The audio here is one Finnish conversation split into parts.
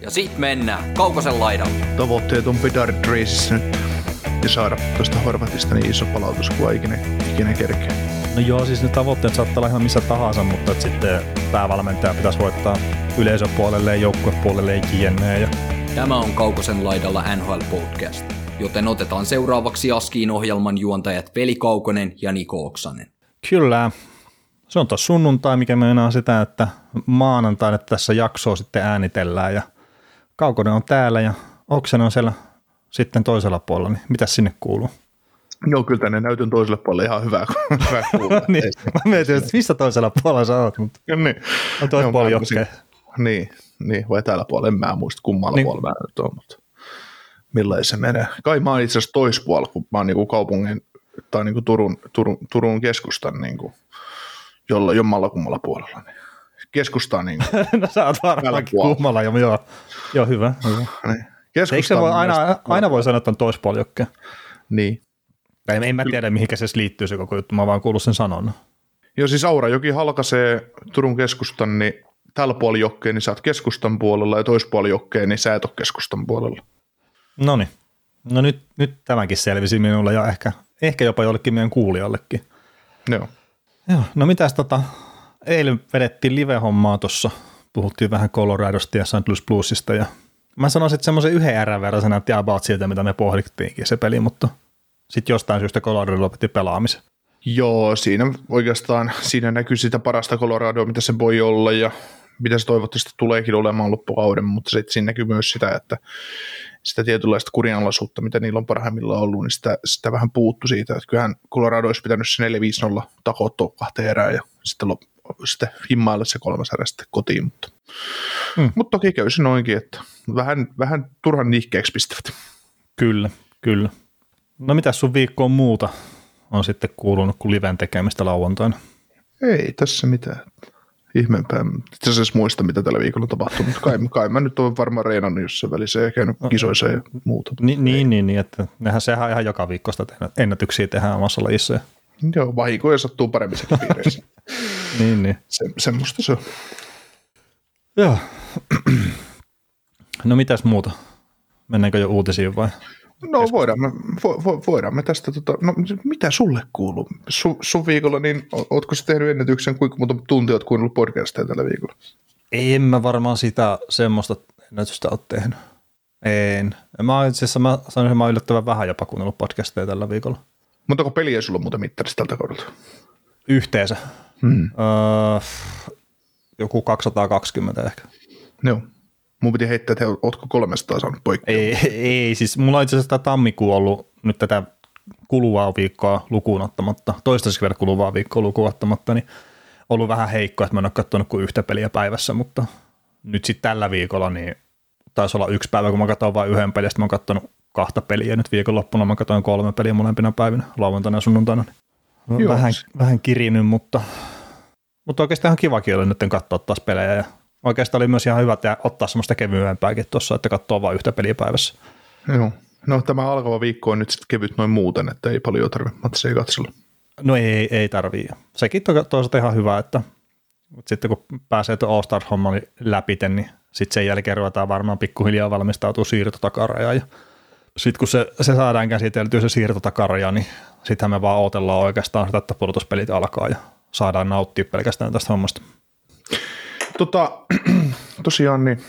Ja sit mennään Kaukosen laidalle. Tavoitteet on pitää Raceissa nyt ja saada tuosta Horvatista niin iso palautus kuin ikinä, ikinä kerkeä. No joo, siis ne tavoitteet saattaa olla ihan missä tahansa, mutta että sitten päävalmentaja pitäisi voittaa yleisöpuolelle ja joukkuepuolelle jne. Ja Tämä on Kaukosen laidalla NHL Podcast, joten otetaan seuraavaksi Askiin ohjelman juontajat Veli Kaukonen ja Niko Oksanen. Kyllä, se on taas sunnuntai, mikä meinaa sitä, että maanantaina tässä jaksoa sitten äänitellään ja Kaukonen on täällä ja Oksanen on siellä sitten toisella puolella, niin mitä sinne kuuluu? Joo, kyllä tänne näytön toiselle puolelle ihan hyvä, hyvä kuulla. niin, mä mietin, että missä toisella puolella sä oot, mutta Ja niin. on puolella mä jokkeen. Niin, niin, vai täällä puolella, en mä muista kummalla Niin. puolella mä nyt on, mutta millainen se menee. Kai mä oon itse asiassa toispuolella, kun mä oon niinku kaupungin tai niinku Turun, Turun, Turun keskustan niinku, jolla, jommalla kummalla puolella. Niin. Keskusta on niinku, no sä oot varmaankin kummalla, joo, joo, joo hyvä. hyvä. niin. Keskusta Eikö se voi aina, aina voi sanoa, että on toispuolella jokkeen? Niin. Tai en mä tiedä, mihinkä se liittyy se koko juttu, mä vaan kuullut sen sanonnan. Joo, siis Aurajoki halkaisee Turun keskustan, niin tällä puolella jokkeen, niin sä oot keskustan puolella, ja toispuolella jokkeen, niin sä et ole keskustan puolella. No niin. No nyt, nyt tämäkin selvisi minulle ja ehkä, ehkä jopa jollekin meidän kuulijallekin. Joo. Joo, no mitäs tota, eilen vedettiin live-hommaa tuossa, puhuttiin vähän Coloradosta ja St. Louis Bluesista ja mä sanoisin, että semmoisen yhden erän verran se näytti about siltä, mitä me pohdittiinkin se peli, mutta sitten jostain syystä Colorado lopetti pelaamisen. Joo, siinä oikeastaan siinä näkyy sitä parasta Coloradoa, mitä se voi olla ja mitä se toivottavasti tuleekin olemaan loppukauden, mutta sitten siinä näkyy myös sitä, että sitä tietynlaista kurinalaisuutta, mitä niillä on parhaimmillaan ollut, niin sitä, sitä vähän puuttu siitä, että kyllähän Colorado olisi pitänyt se 4-5-0 takottua kahteen erään ja sitten, lop, sitten himmailla se kolmas erä sitten kotiin, mutta, Mm. mutta toki käy se noinkin, että vähän, vähän turhan nihkeeksi pistävät. Kyllä, kyllä. No mitäs sun viikkoon muuta on sitten kuulunut kuin liven tekemistä lauantaina? Ei tässä mitään. Ihmeempää. Itse asiassa muista, mitä tällä viikolla tapahtuu, mutta kai, kai mä nyt olen varmaan reenannut jossain välissä ja käynyt kisoissa ja muuta. Ni, niin, niin, niin, että nehän sehän ihan joka viikosta ennätyksiä tehdään omassa lajissa. Joo, vahinkoja sattuu paremmissakin piireissä. niin, niin. Se, semmoista se on. Joo. No mitäs muuta? Mennäänkö jo uutisiin vai? No voidaan me, vo, vo, voidaan me tästä, tota, no mitä sulle kuuluu? Su, sun viikolla, niin ootko sä tehnyt ennätyksen, kuinka monta tuntia oot kuunnellut podcasteja tällä viikolla? En mä varmaan sitä semmoista ennätystä ole tehnyt. En. Mä itse asiassa, mä sanoisin, että mä oon yllättävän vähän jopa kuunnellut podcasteja tällä viikolla. Montako peliä sulla on muuten mittarissa tältä kaudelta? Yhteensä. Hmm. Öö, joku 220 ehkä. Joo. Mun piti heittää, että ootko 300 saanut poikki. Ei, ei, siis mulla on itse asiassa tammikuu ollut nyt tätä kuluvaa viikkoa lukuun ottamatta, toistaiseksi vielä kuluvaa viikkoa lukuun ottamatta, niin ollut vähän heikko, että mä en ole katsonut kuin yhtä peliä päivässä, mutta nyt sitten tällä viikolla niin taisi olla yksi päivä, kun mä katsoin vain yhden pelin, sitten mä oon katsonut kahta peliä, nyt viikonloppuna mä katsoin kolme peliä molempina päivinä, lauantaina ja sunnuntaina. Joo. vähän, vähän kirinyt, mutta, mutta oikeastaan ihan kivakin oli nyt katsoa taas pelejä ja oikeastaan oli myös ihan hyvä tehdä, ottaa semmoista kevyempääkin tuossa, että katsoo vain yhtä peliä päivässä. Joo. No tämä alkava viikko on nyt sitten kevyt noin muuten, että ei paljon tarvitse matseja katsella. No ei, ei tarvii. Sekin to- toisaalta ihan hyvä, että mutta sitten kun pääsee tuon All-Star-homman läpi, niin sitten sen jälkeen ruvetaan varmaan pikkuhiljaa valmistautua siirtotakarajaan. Ja sitten kun se, se saadaan käsiteltyä se siirtotakaраja, niin sittenhän me vaan odotellaan oikeastaan sitä, että pudotuspelit alkaa ja saadaan nauttia pelkästään tästä hommasta. Tota, tosiaan niin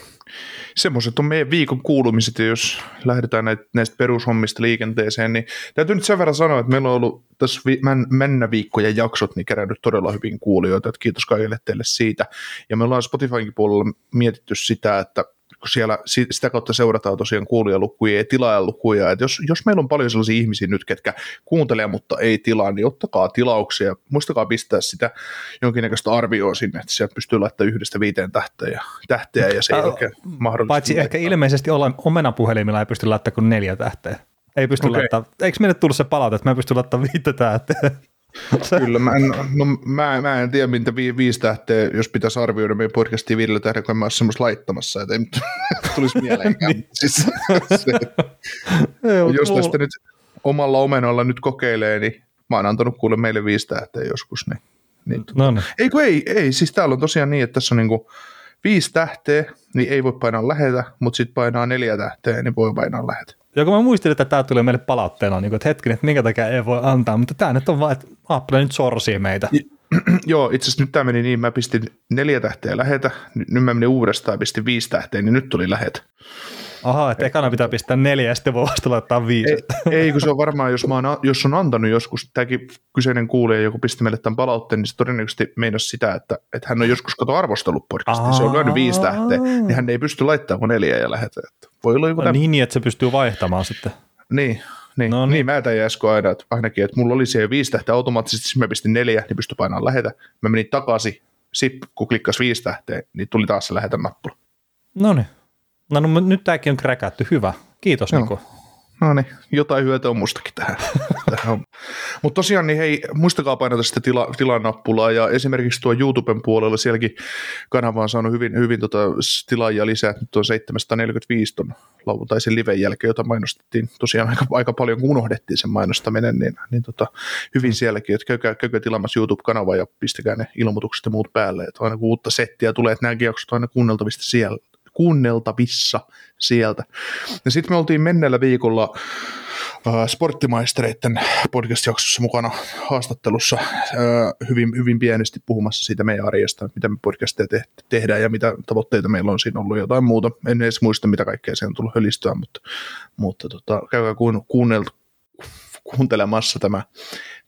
semmoiset on meidän viikon kuulumiset, ja jos lähdetään näitä, näistä perushommista liikenteeseen, niin täytyy nyt sen verran sanoa, että meillä on ollut tässä vi- mennä viikkojen jaksot niin kerännyt todella hyvin kuulijoita, että kiitos kaikille teille siitä. Ja me ollaan Spotifynkin puolella mietitty sitä, että kun siellä sitä kautta seurataan tosiaan kuulijalukuja ja tilaajalukuja, että jos, jos meillä on paljon sellaisia ihmisiä nyt, ketkä kuuntelee, mutta ei tilaa, niin ottakaa tilauksia, muistakaa pistää sitä jonkinnäköistä arvioa sinne, että sieltä pystyy laittamaan yhdestä viiteen tähteä, tähteä ja se ei oikein mahdollista. Paitsi ehkä ilmeisesti olla omenapuhelimilla ei pysty laittamaan kuin neljä tähteä. Ei pysty okay. laittamaan, eikö meille tullut se palaute, että mä en pysty laittamaan viittä tähteä? Kyllä, mä en, no, mä, mä en tiedä, mitä vi, viisi tähteä, jos pitäisi arvioida meidän podcastia viidellä tähdellä, kun mä olisin semmoista laittamassa, että ei tulisi mieleenkään. niin. siis, se, jos tästä nyt omalla omenolla nyt kokeilee, niin mä oon antanut kuule meille viisi tähteä joskus. Niin, niin, no niin. Ei, kun ei, ei, siis täällä on tosiaan niin, että tässä on niinku viisi tähteä, niin ei voi painaa lähetä, mutta sitten painaa neljä tähteä, niin voi painaa lähetä. Kun mä muistin, että tämä tulee meille palautteena, niin kuin, että hetkinen, että minkä takia ei voi antaa, mutta tämä nyt on vaan, että Apple nyt sorsii meitä. Joo, itse asiassa nyt tämä meni niin, mä pistin neljä tähteä lähetä, nyt mä menin uudestaan ja pistin viisi tähteä, niin nyt tuli lähetä. Aha, että ekana pitää pistää neljä ja sitten voi vasta laittaa viisi. Ei, ei, kun se on varmaan, jos, mä oon, jos on antanut joskus, tämäkin kyseinen kuulija joku pisti meille tämän palautteen, niin se todennäköisesti meinasi sitä, että, että hän on joskus kato arvostellut podcastia, se on lyönyt viisi tähteä, niin hän ei pysty laittamaan kuin neljä ja lähetä. Voi olla joku no, niin, niin, että se pystyy vaihtamaan sitten. Niin, niin, no, niin. niin mä tein Esko aina, että ainakin, että mulla oli se viisi tähteä automaattisesti, siis mä pistin neljä, niin pystyi painamaan lähetä. Mä menin takaisin, sip, kun klikkas viisi tähteä, niin tuli taas se lähetä nappula. No niin. No, no nyt tämäkin on kräkätty. Hyvä. Kiitos Joo. Niko. No niin, jotain hyötyä on mustakin tähän. tähän Mutta tosiaan, niin hei, muistakaa painata sitä tila, tilanappulaa ja esimerkiksi tuo YouTuben puolella, sielläkin kanava on saanut hyvin, hyvin tota tilaajia lisää, nyt on 745 ton lauantaisen liven jälkeen, jota mainostettiin tosiaan aika, aika paljon, kun unohdettiin sen mainostaminen, niin, niin tota, hyvin sielläkin, että käykää, käykää tilaamassa YouTube-kanava ja pistäkää ne ilmoitukset ja muut päälle, että aina kun uutta settiä tulee, että nämä jaksot on aina kuunneltavista siellä, kuunneltavissa sieltä. Ja sitten me oltiin menneellä viikolla äh, sporttimaistereiden podcast-jaksossa mukana haastattelussa äh, hyvin, hyvin pienesti puhumassa siitä meidän arjesta, mitä me podcasteja te- tehdään ja mitä tavoitteita meillä on siinä ollut jotain muuta. En edes muista, mitä kaikkea se on tullut hölistöä, mutta, mutta tota, käykää kuun, kuunneltu, kuuntelemassa tämä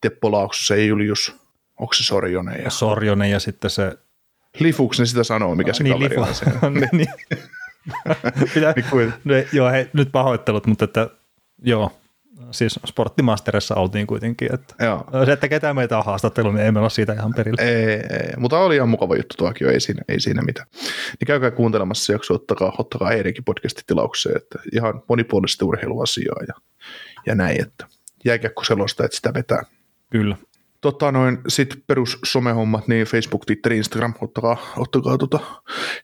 Teppo Laakso, se Julius, onko se Sorjonen? Ja... Sorjonen ja sitten se Lifuks ne sitä sanoo, mikä se niin, kaveri lifu. on. niin. niin. Pitää, no, joo, hei, nyt pahoittelut, mutta että joo, siis sporttimasterissa oltiin kuitenkin. Että joo. Se, että ketään meitä on haastattelu, niin ei meillä ole siitä ihan perillä. Ei, ei, mutta oli ihan mukava juttu tuokin, ei siinä, ei siinä mitään. Niin käykää kuuntelemassa se jakso, ottakaa, ottakaa heidänkin podcastin että ihan monipuolista urheiluasiaa ja, ja näin, että jääkiekko selosta, että sitä vetää. Kyllä tota noin, sit perus somehommat, niin Facebook, Twitter, Instagram, ottakaa, ottakaa tota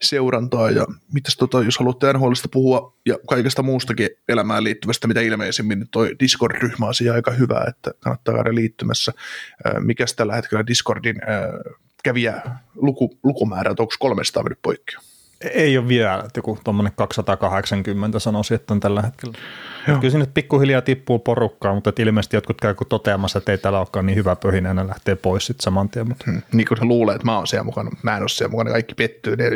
seurantaa ja mitäs tota, jos haluatte NHLista puhua ja kaikesta muustakin elämään liittyvästä, mitä ilmeisimmin, niin toi Discord-ryhmä asia aika hyvä, että kannattaa käydä liittymässä. Mikäs tällä hetkellä Discordin kävijä luku, lukumäärä, onko 300 mennyt poikki? Ei ole vielä, että joku tuommoinen 280 sanoisi, että on tällä hetkellä. Joo. Kyllä sinne pikkuhiljaa tippuu porukkaa, mutta ilmeisesti jotkut käy toteamassa, että ei täällä olekaan niin hyvä pöhinä, ne lähtee pois sitten saman tien. Mutta. Hmm. Niin kuin luulee, että mä oon siellä mukana, mä en ole siellä mukana, kaikki pettyy. Ne...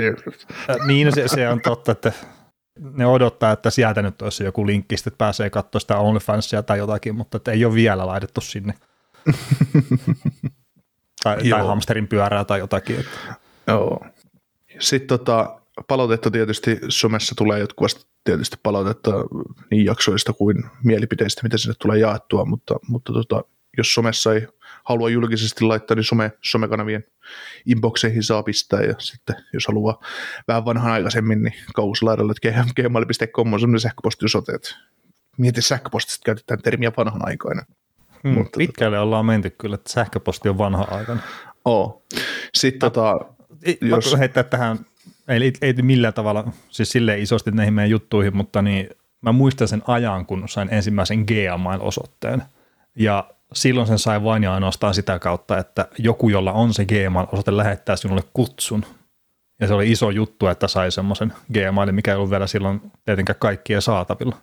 niin, no se, se on totta, että ne odottaa, että sieltä nyt olisi joku linkki, että pääsee katsoa sitä OnlyFansia tai jotakin, mutta että ei ole vielä laitettu sinne. tai, tai hamsterin pyörää tai jotakin. Että. Joo. Sitten tota, palautetta tietysti somessa tulee jatkuvasti tietysti palautetta niin jaksoista kuin mielipiteistä, mitä sinne tulee jaettua, mutta, mutta tota, jos somessa ei halua julkisesti laittaa, niin some, somekanavien inboxeihin saa pistää ja sitten jos haluaa vähän vanhan aikaisemmin, niin kauslaidalla, että gmail.com on semmoinen sähköpostiosoite, että mieti sähköpostista käytetään termiä vanhanaikainen. Hmm, mutta, pitkälle tota, ollaan menty kyllä, että sähköposti on vanha aikana. Oo. Sitten tota, jos... heittää tähän ei, ei millään tavalla, siis silleen isosti näihin meidän juttuihin, mutta niin mä muistan sen ajan, kun sain ensimmäisen Gmail-osoitteen. Ja silloin sen sai vain ja ainoastaan sitä kautta, että joku, jolla on se Gmail-osoite, lähettää sinulle kutsun. Ja se oli iso juttu, että sai semmoisen Gmailin, mikä ei ollut vielä silloin tietenkään kaikkia saatavilla.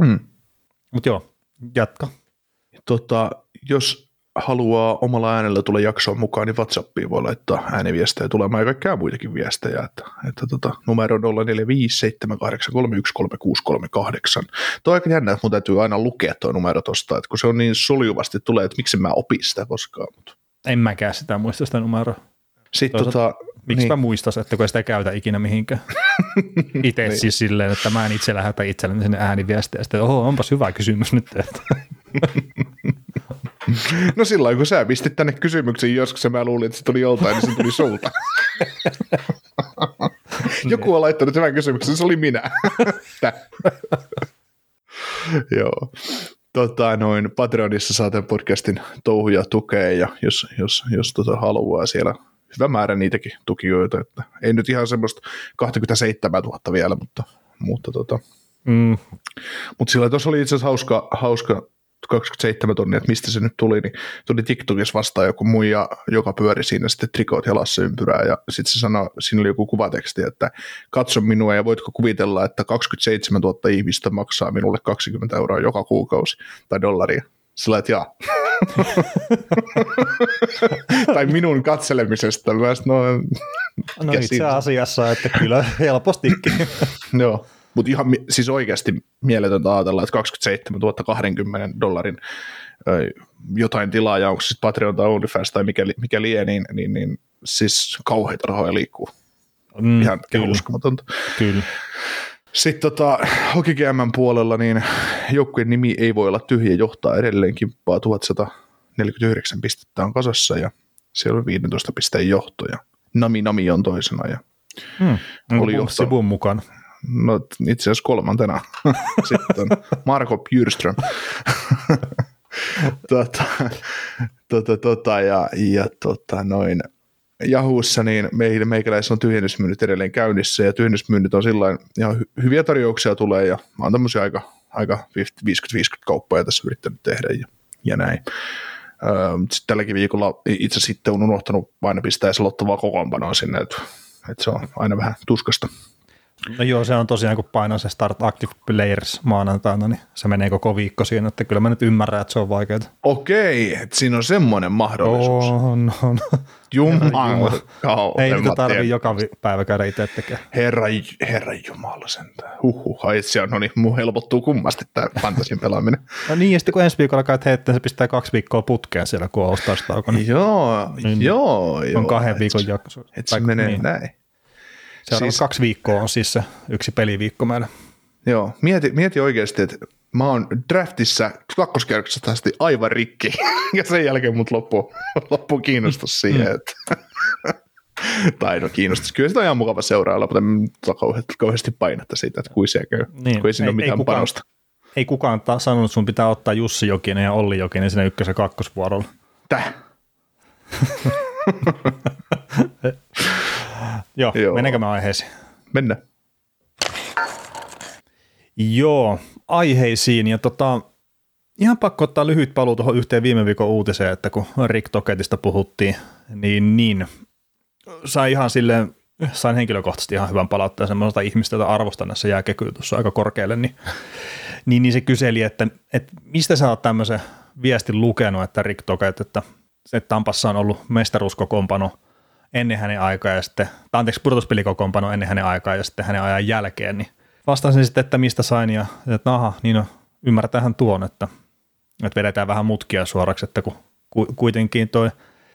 Mm. Mutta joo, jatka. Tota, jos haluaa omalla äänellä tulla jaksoon mukaan, niin WhatsAppiin voi laittaa ääniviestejä tulemaan ja kaikkea muitakin viestejä. Että, että tota, numero on 0457831638. Tuo on aika jännä, että mun täytyy aina lukea tuo numero tosta, että kun se on niin soljuvasti tulee, että miksi mä opin sitä koskaan. Mutta. En mäkään sitä muista sitä numeroa. Sitten tota, Miksipä Niin. muistaisi, että kun sitä käytä ikinä mihinkään. Itse niin. siis silleen, että mä en itse lähetä itselleni sinne ääniviestejä. Sitten, oho, onpas hyvä kysymys nyt. No silloin, kun sä pistit tänne kysymyksen joskus ja mä luulin, että se tuli joltain, niin se tuli sulta. Joku on laittanut tämän kysymyksen, se oli minä. Joo. Tota, noin Patreonissa saa tämän podcastin touhuja tukea ja jos, jos, jos tota haluaa siellä hyvä määrä niitäkin tukijoita, että ei nyt ihan semmoista 27 000 vielä, mutta, mutta tota, Mm, mutta sillä tuossa oli itse asiassa hauska, hauska 27 tonnia, että mistä se nyt tuli, niin tuli TikTokissa vastaan joku muija, joka pyöri siinä sitten trikoot jalassa ympyrää, ja sitten se sanoi, siinä oli joku kuvateksti, että katso minua ja voitko kuvitella, että 27 000 ihmistä maksaa minulle 20 euroa joka kuukausi, tai dollaria. Sillä että jaa. tai minun katselemisesta. Mä no, no itse asiassa, että kyllä helpostikin. Joo, mutta ihan siis oikeasti mieletöntä ajatella, että 27 000 20 dollarin ö, jotain tilaa, ja onko sitten Patreon tai OnlyFans tai mikä, mikä lie, niin, niin, niin siis kauheita rahoja liikkuu. Mm, Ihan, kyllä, uskomatonta. kyllä. Sitten tota, Hockey GMn puolella, niin joukkueen nimi ei voi olla tyhjä, johtaa edelleen kimppaa 1149 pistettä on kasassa, ja siellä on 15 pisteen johto, ja Nami Nami on toisena, ja Mm. Oli johtanut. sivun mukana. No itse asiassa kolmantena sitten on Marko Bjurström. tota, tota, tota, ja, ja tota, noin Jahussa niin meillä, meikäläisillä on tyhjennysmyynnit edelleen käynnissä ja tyhjennysmyynnit on sillä ihan hy- hyviä tarjouksia tulee ja mä oon tämmöisiä aika, aika 50-50 kauppoja tässä yrittänyt tehdä ja, ja näin. Öö, sitten tälläkin viikolla itse sitten on unohtanut aina pistää se lottavaa kokoonpanoa sinne, että, että se on aina vähän tuskasta. No joo, se on tosiaan, kun painaa se Start Active Players maanantaina, niin se menee koko viikko siinä, että kyllä mä nyt ymmärrän, että se on vaikeaa. Okei, että siinä on semmoinen mahdollisuus. On, on. Jumala. Ei niitä tarvii joka päivä käydä itse tekemään. Herra, herra Jumala sentään. Huhhuh, on, no niin, mun helpottuu kummasti tämä fantasin pelaaminen. No niin, ja sitten kun ensi viikolla käyt heittää, se pistää kaksi viikkoa putkeen siellä, kun on All Stars tauko, niin joo, Niin. joo, joo. on kahden viikon jakso. Et se menee niin. näin. Seuraavat siis- kaksi viikkoa on siis se yksi peliviikko meillä. Joo, mieti, mieti oikeasti, että mä oon draftissa kakkoskierroksesta asti aivan rikki, ja sen jälkeen mut loppuu, loppuu kiinnostus siihen, että tai no kiinnostus. Kyllä sitä on ihan mukava seurailla, mutta en kauheasti, kauheasti painetta siitä, että kuin se käy, Niin, kun ei siinä ei- ole mitään ei kukaan- panosta. Ei kukaan ta- sanonut, että sun pitää ottaa Jussi Jokinen ja Olli Jokinen sinne ykkös- ja kakkosvuorolla. Täh. Joo, Joo. Mennäänkö me aiheisiin? Mennä. Joo, aiheisiin. Ja tota, ihan pakko ottaa lyhyt paluu tuohon yhteen viime viikon uutiseen, että kun Rick Toketista puhuttiin, niin, niin sain ihan silleen, sain henkilökohtaisesti ihan hyvän palautteen semmoista ihmistä, jota arvostan näissä jääkekytussa aika korkealle, niin, niin, niin se kyseli, että, että mistä sä oot tämmöisen viestin lukenut, että Rick Toket, että, että Tampassa on ollut mestaruuskokoonpano ennen hänen aikaa ja sitten, tai anteeksi, pudotuspelikokoonpano ennen hänen aikaa ja sitten hänen ajan jälkeen, niin vastasin sitten, että mistä sain ja että aha, niin no, ymmärtähän tuon, että, että vedetään vähän mutkia suoraksi, että kun ku- kuitenkin toi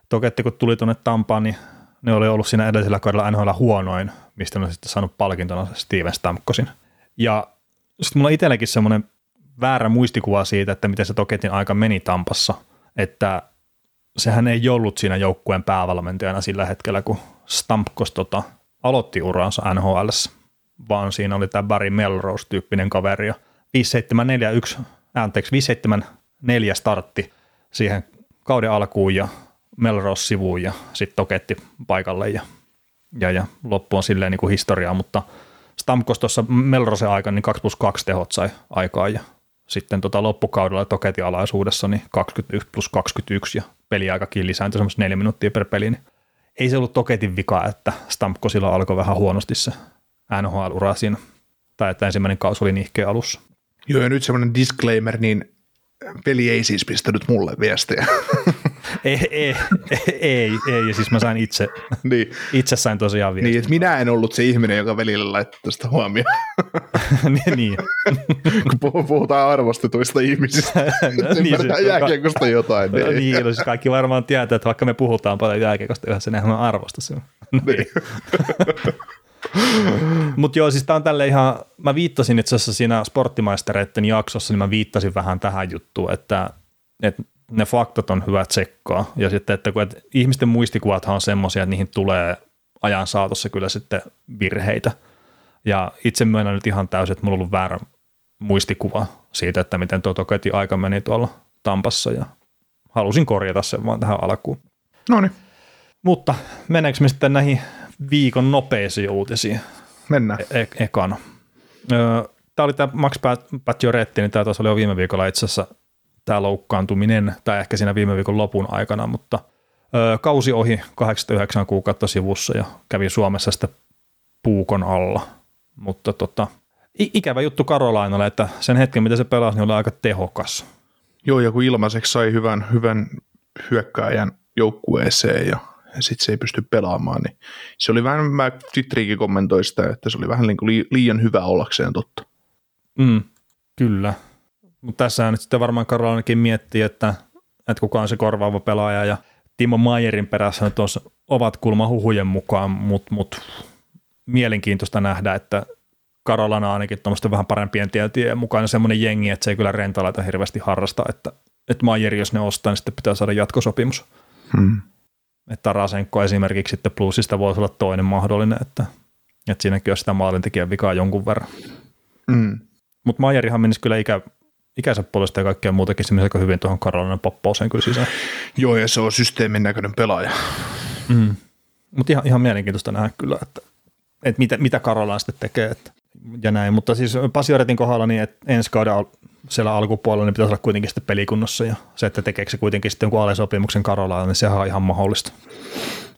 Toketti, kun tuli tuonne Tampaan, niin ne oli ollut siinä edellisellä kaudella NHL huonoin, mistä ne on sitten saanut palkintona Steven Stamkosin. Ja sitten mulla itselläkin semmoinen väärä muistikuva siitä, että miten se Toketin aika meni Tampassa, että sehän ei ollut siinä joukkueen päävalmentajana sillä hetkellä, kun Stamkos tota, aloitti uransa NHL, vaan siinä oli tämä Barry Melrose-tyyppinen kaveri. Ja 5741, anteeksi, 574 startti siihen kauden alkuun ja Melrose sivuun ja sitten Toketti paikalle ja, ja, ja loppu on silleen niin kuin historiaa, mutta Stamkos tuossa Melrose aikana niin 2 plus 2 tehot sai aikaa ja sitten tota loppukaudella Toketin alaisuudessa niin 21 plus 21 ja peliaikakin lisääntyi semmoista neljä minuuttia per peli, niin ei se ollut Toketin vika, että Stamkosilla alkoi vähän huonosti se NHL-ura siinä, tai että ensimmäinen kausi oli nihkeä alussa. Joo, ja nyt semmoinen disclaimer, niin peli ei siis pistänyt mulle viestiä. ei, ei, ei, ei, ja siis mä sain itse, niin, itse sain tosiaan niin, viestin. että minä en ollut se ihminen, joka velille laittoi tästä huomioon, niin, niin. kun puh- puhutaan arvostetuista ihmisistä. No, niin, niin, se- jääkiekosta jotain. No, Niin. niin, no, siis kaikki varmaan tietää, että vaikka me puhutaan paljon jääkiekosta yhdessä, niin mä arvosta sinua. Niin. Mutta joo, siis tää on tälle ihan, mä viittasin itse asiassa siinä sporttimaistereiden jaksossa, niin mä viittasin vähän tähän juttuun, että, että ne faktat on hyvä tsekkaa. Ja sitten, että kun että ihmisten muistikuvathan on semmoisia, että niihin tulee ajan saatossa kyllä sitten virheitä. Ja itse myönnän nyt ihan täysin, että mulla on ollut väärä muistikuva siitä, että miten tuo Toketin aika meni tuolla Tampassa ja halusin korjata sen vaan tähän alkuun. No niin, Mutta meneekö me sitten näihin viikon nopeisiin uutisiin mennään. e- ekana? Öö, Tämä oli tämä Max Pat- Pacioretti, niin tämä taas oli jo viime viikolla itse asiassa tämä loukkaantuminen, tai ehkä siinä viime viikon lopun aikana, mutta öö, kausi ohi 89 kuukautta sivussa ja kävi Suomessa sitten puukon alla. Mutta tota, ikävä juttu Karolainalle, että sen hetken, mitä se pelasi, niin oli aika tehokas. Joo, ja kun ilmaiseksi sai hyvän, hyvän hyökkääjän joukkueeseen ja, ja sitten se ei pysty pelaamaan, niin se oli vähän, mä Twitteriinkin kommentoin sitä, että se oli vähän niin kuin li, liian hyvä ollakseen totta. Mm, kyllä. Mutta tässä nyt sitten varmaan Karolainenkin miettii, että, että kuka on se korvaava pelaaja ja Timo Mayerin perässä nyt tuossa ovat kulma huhujen mukaan, mutta mut, mielenkiintoista nähdä, että Karolana on ainakin tuommoista vähän parempien tietien mukaan semmoinen jengi, että se ei kyllä rentalaita hirveästi harrasta, että, että Mayeri, jos ne ostaa, niin sitten pitää saada jatkosopimus. Hmm. Että Tarasenko esimerkiksi sitten plussista voisi olla toinen mahdollinen, että, että siinäkin on sitä maalintekijän vikaa jonkun verran. Mm. Mutta Majerihan menisi kyllä ikä, ikänsä puolesta ja kaikkea muutakin se aika hyvin tuohon Karolainen poppauseen kyllä sisään. Joo, ja se on systeemin näköinen pelaaja. Mm. Mutta ihan, ihan mielenkiintoista nähdä kyllä, että, että mitä, mitä Karolaan sitten tekee. Että, ja näin, mutta siis Pasioretin kohdalla niin, että ensi kauden al- siellä alkupuolella niin pitäisi olla kuitenkin sitten pelikunnossa ja se, että tekeekö se kuitenkin sitten jonkun alesopimuksen Karolaan, niin sehän on ihan mahdollista.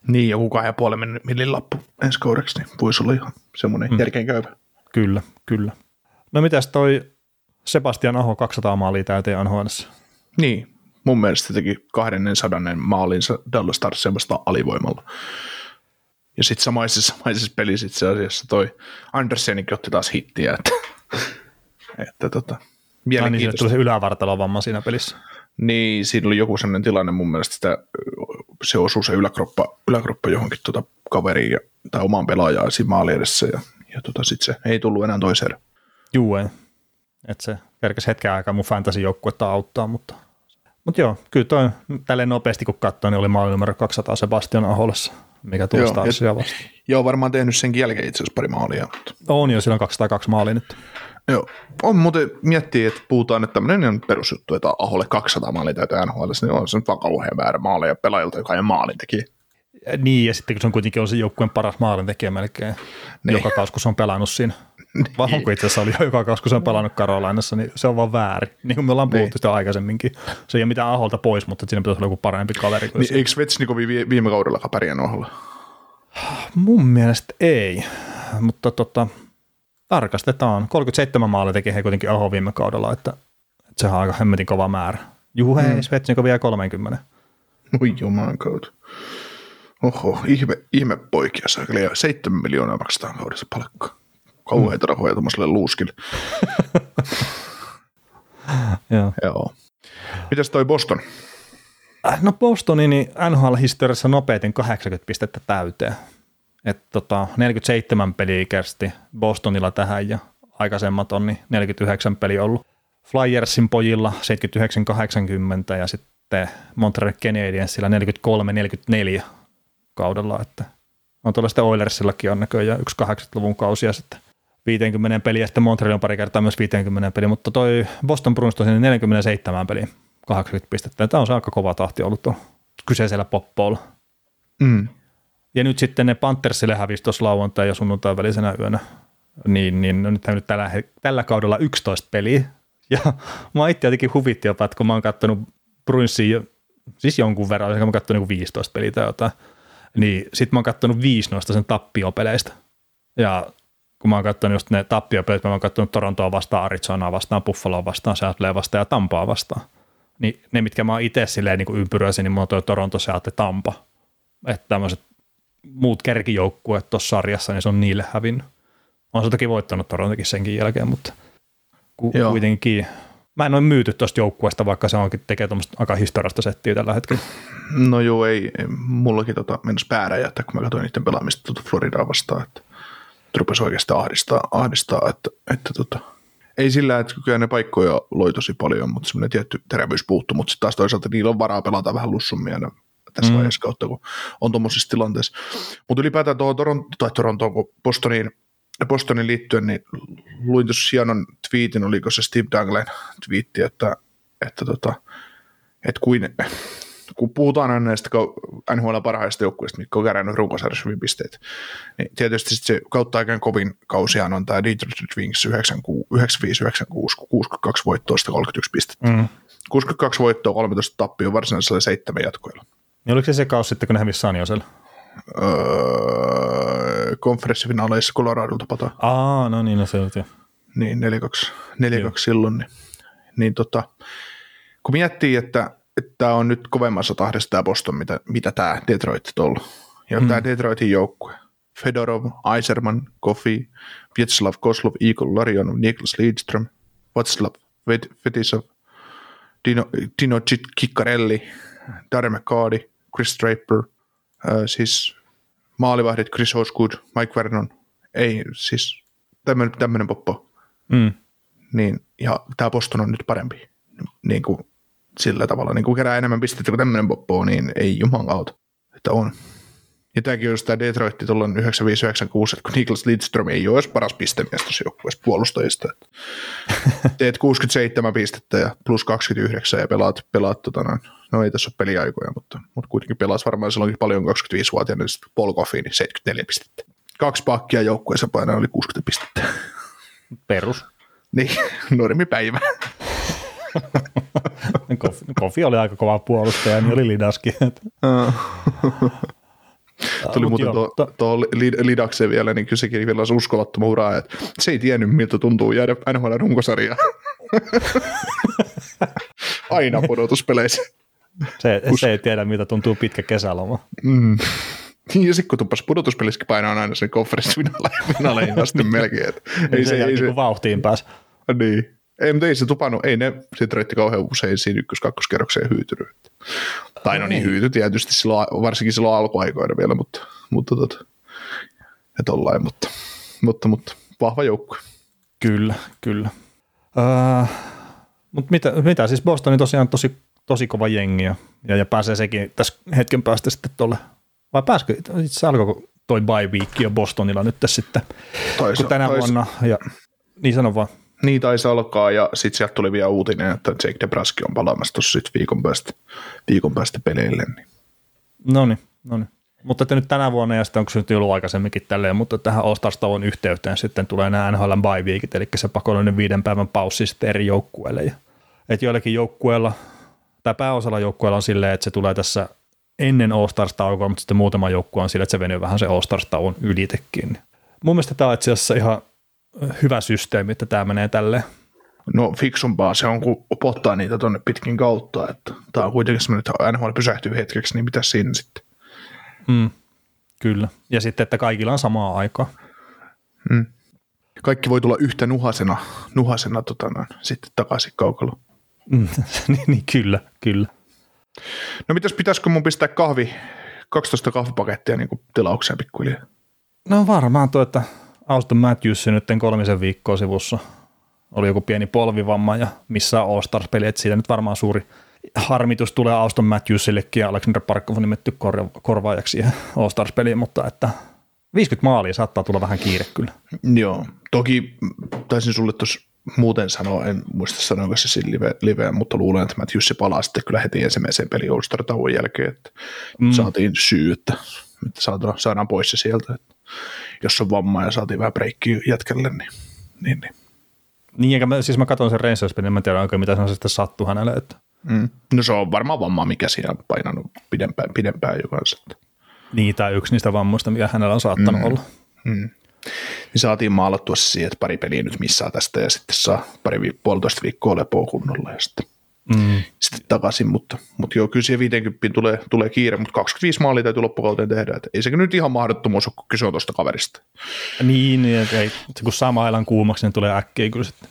Niin, joku kahden ja puolen millin lappu ensi kaudeksi, niin voisi olla ihan semmoinen mm. järkeenkäypä. Kyllä, kyllä. No mitäs toi Sebastian Aho 200 maalia täyteen nhl Niin, mun mielestä teki 200 maalinsa Dallas Starsia vastaan alivoimalla. Ja sitten samaisessa, samaisessa pelissä itse asiassa toi Andersenikin otti taas hittiä, että, että tota, niin, mielenkiintoista. tuli se ylävartalovamma siinä pelissä. Niin, siinä oli joku sellainen tilanne mun mielestä, sitä, se osui se yläkroppa, yläkroppa johonkin tota kaveriin ja, tai omaan pelaajaan siinä maali edessä ja, ja tota, sitten se ei tullut enää toiseen. Juu, ei. Että se kerkesi hetken aikaa mun fantasy-joukkuetta auttaa, mutta, mutta joo, kyllä toi tälleen nopeasti kun katsoo, niin oli maali numero 200 Sebastian Ahollessa, mikä tuli Joo, Starsia ja- vastaan. Ja on varmaan tehnyt senkin jälkeen itse asiassa pari maalia. Mutta. On jo, sillä on 202 maalia nyt. Joo. On muuten miettii, että puhutaan, että tämmöinen on perusjuttu, että Aholle 200 maalia täytyy NHL, niin on se nyt vaan kauhean määrä maaleja pelaajilta, joka ei maalin teki. Niin, ja sitten kun se on kuitenkin on se joukkueen paras maalintekijä melkein Niin. joka kausi, kun se on pelannut siinä. Vai onko itse asiassa oli joka kausi, kun se on pelannut Karolainassa, niin se on vaan väärin. Niin kuin me ollaan puhuttu Niin. sitä aikaisemminkin. Se ei ole mitään Aholta pois, mutta siinä pitäisi olla joku parempi kaveri kuin Niin, se. eikö Svetsnikovi vi- viime kaudella pärjännyt Aholla? Mun mielestä ei, mutta tota, tarkastetaan. 37 maalia teki he kuitenkin Aho viime kaudella, että, että sehän on aika hemmetin kova määrä. Juu, hei, mm. Svetsnikov vielä 30. Oi jumalan kautta. Oho, ihme, ihme poikia saa kyllä 7 miljoonaa maksetaan kaudessa palkkaa. Kauheita mm. rahoja tuommoiselle luuskille. Joo. Joo. Mitäs toi Boston? Äh, No Bostoni, niin NHL-historiassa nopeiten 80 pistettä täyteen. Et tota, 47 peliä kersti Bostonilla tähän ja aikaisemmat on niin 49 peli ollut. Flyersin pojilla 79-80 ja sitten Montreal Canadiensilla 43-44 kaudella, että on tuolla sitten Oilersillakin on näköjään yksi 80-luvun kausi ja sitten 50 peliä ja sitten Montreal on pari kertaa myös 50 peliä, mutta toi Boston Bruins tosiaan 47 peliä 80 pistettä. Tämä on se aika kova tahti ollut tuolla kyseisellä poppoolla. Mm. Ja nyt sitten ne Panthersille hävisi tuossa lauantai ja sunnuntai välisenä yönä. Niin, niin no nyt nyt tällä, tällä kaudella 11 peliä. Ja mä itse jotenkin huvitti jopa, että kun mä oon kattonut Bruinsia siis jonkun verran, eli mä oon kattonut niin 15 peliä tai jotain, niin sit mä oon kattonut viisi noista sen tappiopeleistä. Ja kun mä oon kattonut just ne tappiopelit, mä oon kattonut Torontoa vastaan, Arizonaa vastaan, Buffaloa vastaan, Seattlea vastaan ja Tampaa vastaan. niin ne, mitkä mä oon itse silleen niin ympyröisin, niin mulla on toi Toronto, Seattle, Tampa. Että tämmöiset muut kärkijoukkueet tuossa sarjassa, niin se on niille hävinnyt. On se toki voittanut Torontokin senkin jälkeen, mutta ku, kuitenkin. Mä en ole myyty tuosta joukkueesta, vaikka se onkin tekee tuommoista aika historiasta settiä tällä hetkellä. No joo, ei, ei mullakin tota, mennessä pääräjätä, kun mä katsoin niiden pelaamista tuota Floridaa vastaan, että rupesi oikeastaan ahdistaa, ahdistaa että, että tota, ei sillä, että kyllä ne paikkoja loi tosi paljon, mutta semmoinen tietty terävyys puuttuu, mutta sitten taas toisaalta niillä on varaa pelata vähän lussumia tässä mm. vaiheessa kautta, kun on tuommoisessa tilanteessa. Mutta ylipäätään tuohon Toronto, tai Torontoon, kun Bostoniin, Bostonin liittyen, niin luin tuossa hienon tweetin, oliko se Steve Douglas twiitti, että, että, tota, että kuin, kun puhutaan aina näistä NHL parhaista joukkueista, mitkä on kerännyt runkosarjassa hyvin pisteet, niin tietysti se kautta aikaan kovin kausiaan on tämä Detroit Wings 95-96, 62 voittoa, 31 pistettä. Mm. 62 voittoa, 13 tappia varsinaisella seitsemän jatkoilla. Niin oliko se se kausi sitten, kun ne hävisi Sanjosella? Öö, konferenssifinaaleissa Coloradolta pata. Aa, no niin, no se on Niin, 4-2, 4-2 silloin. Niin, niin tota, kun miettii, että että tämä on nyt kovemmassa tahdessa tämä Boston, mitä, mitä tämä Detroit on ollut. Ja mm. tämä Detroitin joukkue. Fedorov, Eiserman, Kofi, Vyacheslav Koslov, Igor Larion, Niklas Lidström, Vatslav Fetisov, Dino, Dino Kikkarelli, Darren McCarty, Chris Draper, äh, siis maalivahdit Chris Osgood, Mike Vernon, ei siis tämmöinen, tämmöinen poppo. Mm. Niin, ja tämä Boston on nyt parempi. Niin kuin sillä tavalla, niin kun kerää enemmän pistettä kuin tämmöinen poppo, niin ei juman kautta, että on. Ja tämäkin on tämä Detroit tuolla 9596, että kun Niklas Lidström ei ole paras pistemies tuossa joukkueessa puolustajista. Teet 67 pistettä ja plus 29 ja pelaat, pelaat tota noin. no ei tässä ole peliaikoja, mutta, mutta kuitenkin pelaat varmaan silloinkin paljon 25-vuotiaana, niin Coffey, niin 74 pistettä. Kaksi pakkia joukkueessa painaa oli 60 pistettä. Perus. niin, normipäivä. Kofi, Kofi oli aika kova puolustaja, niin oli Lidaski. Tuli muuten tuohon tuo Lidakseen vielä, niin kyllä sekin vielä olisi uskomattoman uraa, että se ei tiennyt, miltä tuntuu jäädä NHL runkosarjaan. Aina pudotuspeleissä. Se, se ei tiedä, miltä tuntuu pitkä kesäloma. Mm. Ja sitten kun tupas pudotuspelissäkin painaa aina sen konferenssifinaaleihin asti melkein. Että niin ei se, se ei se, vauhtiin pääs. Niin. Ei, mutta ei se tupannut, ei ne reitti kauhean usein siinä ykkös-kakkoskerrokseen hyytynyt. Tai no niin hyyty tietysti silloin, varsinkin silloin alkuaikoina vielä, mutta, mutta tota, et ollain, mutta, mutta, mutta vahva joukkue. Kyllä, kyllä. Uh, mutta mitä, mitä, siis Bostoni tosiaan tosi, tosi kova jengi ja, ja pääsee sekin tässä hetken päästä sitten tuolle, vai pääskö, itse alkoiko toi bye week jo Bostonilla nyt sitten, kun tänä vuonna, ja niin sanon vaan. Niin taisi alkaa ja sitten sieltä tuli vielä uutinen, että Jake DeBraski on palaamassa tuossa viikon päästä, viikon päästä peleille. Niin. No niin, no niin. Mutta että nyt tänä vuonna, ja sitten onko se nyt ollut aikaisemminkin tälleen, mutta tähän All Stars yhteyteen sitten tulee nämä NHL bye weekit, eli se pakollinen viiden päivän paussi sitten eri joukkueille. Että joillakin joukkueilla, tai pääosalla joukkueilla on silleen, että se tulee tässä ennen All Stars taukoa, mutta sitten muutama joukkue on silleen, että se venyy vähän se All Stars tauon ylitekin. Mun mielestä tämä on itse asiassa ihan hyvä systeemi, että tämä menee tälle. No fiksumpaa se on, kun pottaa niitä tuonne pitkin kautta, että tämä on kuitenkin semmoinen, että NHL pysähtyy hetkeksi, niin mitä siinä sitten? Mm, kyllä. Ja sitten, että kaikilla on samaa aikaa. Mm. Kaikki voi tulla yhtä nuhasena, nuhasena tota, no, sitten takaisin kaukalo. Mm, niin, niin, kyllä, kyllä. No mitäs pitäisikö mun pistää kahvi, 12 kahvipakettia niin tilaukseen pikkuhiljaa? No varmaan tuo, että Auston Matthews nyt kolmisen viikkoa sivussa. Oli joku pieni polvivamma ja missä All Stars-peli, että siitä nyt varmaan suuri harmitus tulee Auston Matthewsillekin ja Alexander Parkov on nimetty korvaajaksi All Stars-peliin, mutta että 50 maalia saattaa tulla vähän kiire kyllä. Joo, toki taisin sulle tuossa muuten sanoa, en muista sanoa se live, liveä, mutta luulen, että Matthews palaa sitten kyllä heti ensimmäiseen peliin All Star-tauon jälkeen, että mm. saatiin syy, että, että saadaan, saadaan pois se sieltä. Että jos on vamma ja saatiin vähän breikkiä jätkelle, niin, niin, niin. Niin, eikä mä, siis mä katson sen rangers niin mä tiedän oikein, mitä se sitten sattuu hänelle. Että. Mm. No se on varmaan vamma, mikä siinä on painanut pidempään, pidempään jo kanssa. Niin, tai yksi niistä vammoista, mikä hänellä on saattanut mm. olla. Mm. Niin saatiin maalattua siihen, että pari peliä nyt missaa tästä ja sitten saa pari vi- puolitoista viikkoa lepoa kunnolla ja sitten Mm. sitten takaisin, mutta, mutta joo, kyllä siihen 50 tulee, tulee kiire, mutta 25 maalia täytyy loppukauteen tehdä, että ei se nyt ihan mahdottomuus ole, kun kyse on tuosta kaverista. Niin, niin että ei, kun saa mailan kuumaksi, niin tulee äkkiä kyllä sitten.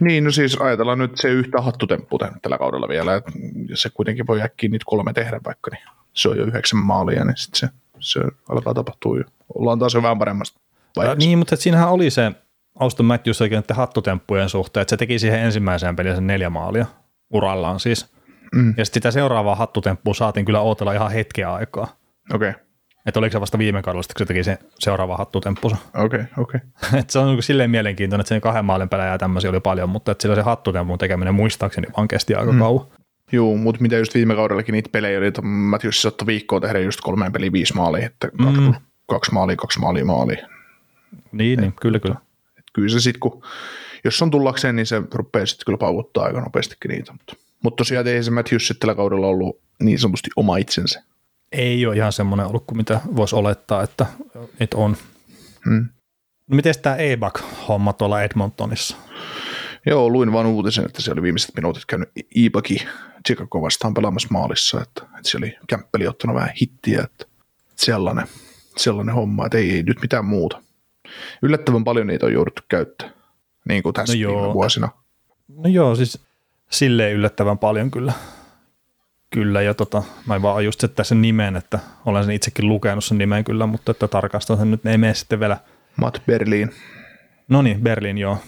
Niin, no siis ajatellaan nyt se yhtä hattutemppu tällä kaudella vielä, että se kuitenkin voi äkkiä niitä kolme tehdä vaikka, niin se on jo yhdeksän maalia, niin sitten se, se alkaa tapahtua jo. Ollaan taas jo vähän paremmasta vaiheessa. Niin, mutta siinähän oli se Auston Matthews oikein että hattutemppujen suhteen, että se teki siihen ensimmäiseen peliin sen neljä maalia urallaan siis. Mm. Ja sitten sitä seuraavaa hattutemppua saatiin kyllä ootella ihan hetkeä aikaa. Okei, okay. Että oliko se vasta viime kaudella, kun se teki sen seuraava hattutemppunsa. okei, okay, okei. Okay. Et se on niinku silleen mielenkiintoinen, että sen kahden maalin pelejä ja tämmöisiä oli paljon, mutta että sillä se hattutempun tekeminen muistaakseni vaan kesti aika mm. kauan. Joo, mutta mitä just viime kaudellakin niitä pelejä oli, että Matthews sattui viikkoa tehdä just kolmeen peliin viisi maalia, että kaksi, Mm. kaksi maalia, kaksi maalia, maalia. Niin, niin kyllä, kyllä. Et kyllä se sitten, kun jos on tullakseen, niin se rupeaa sitten kyllä pauvuttaa aika nopeastikin niitä. Mutta, mutta tosiaan ei se Matthews tällä kaudella ollut niin sanotusti oma itsensä. Ei ole ihan semmoinen ollut kuin mitä voisi olettaa, että, että on. Hmm. No miten tämä E-Bak-homma tuolla Edmontonissa? Joo, luin vaan uutisen, että se oli viimeiset minuutit käynyt Ibaki Chicago vastaan pelaamassa maalissa, että, että se oli kämppeli ottanut vähän hittiä, että sellainen, sellainen homma, että ei, ei nyt mitään muuta. Yllättävän paljon niitä on jouduttu käyttämään, niin kuin tässä No no joo. viime vuosina. No joo, siis silleen yllättävän paljon kyllä. Kyllä, ja tota, mä vaan just että sen nimen, että olen sen itsekin lukenut sen nimen kyllä, mutta että tarkastan sen nyt, ei mene sitten vielä. Matt Berliin. No niin, Berliin joo.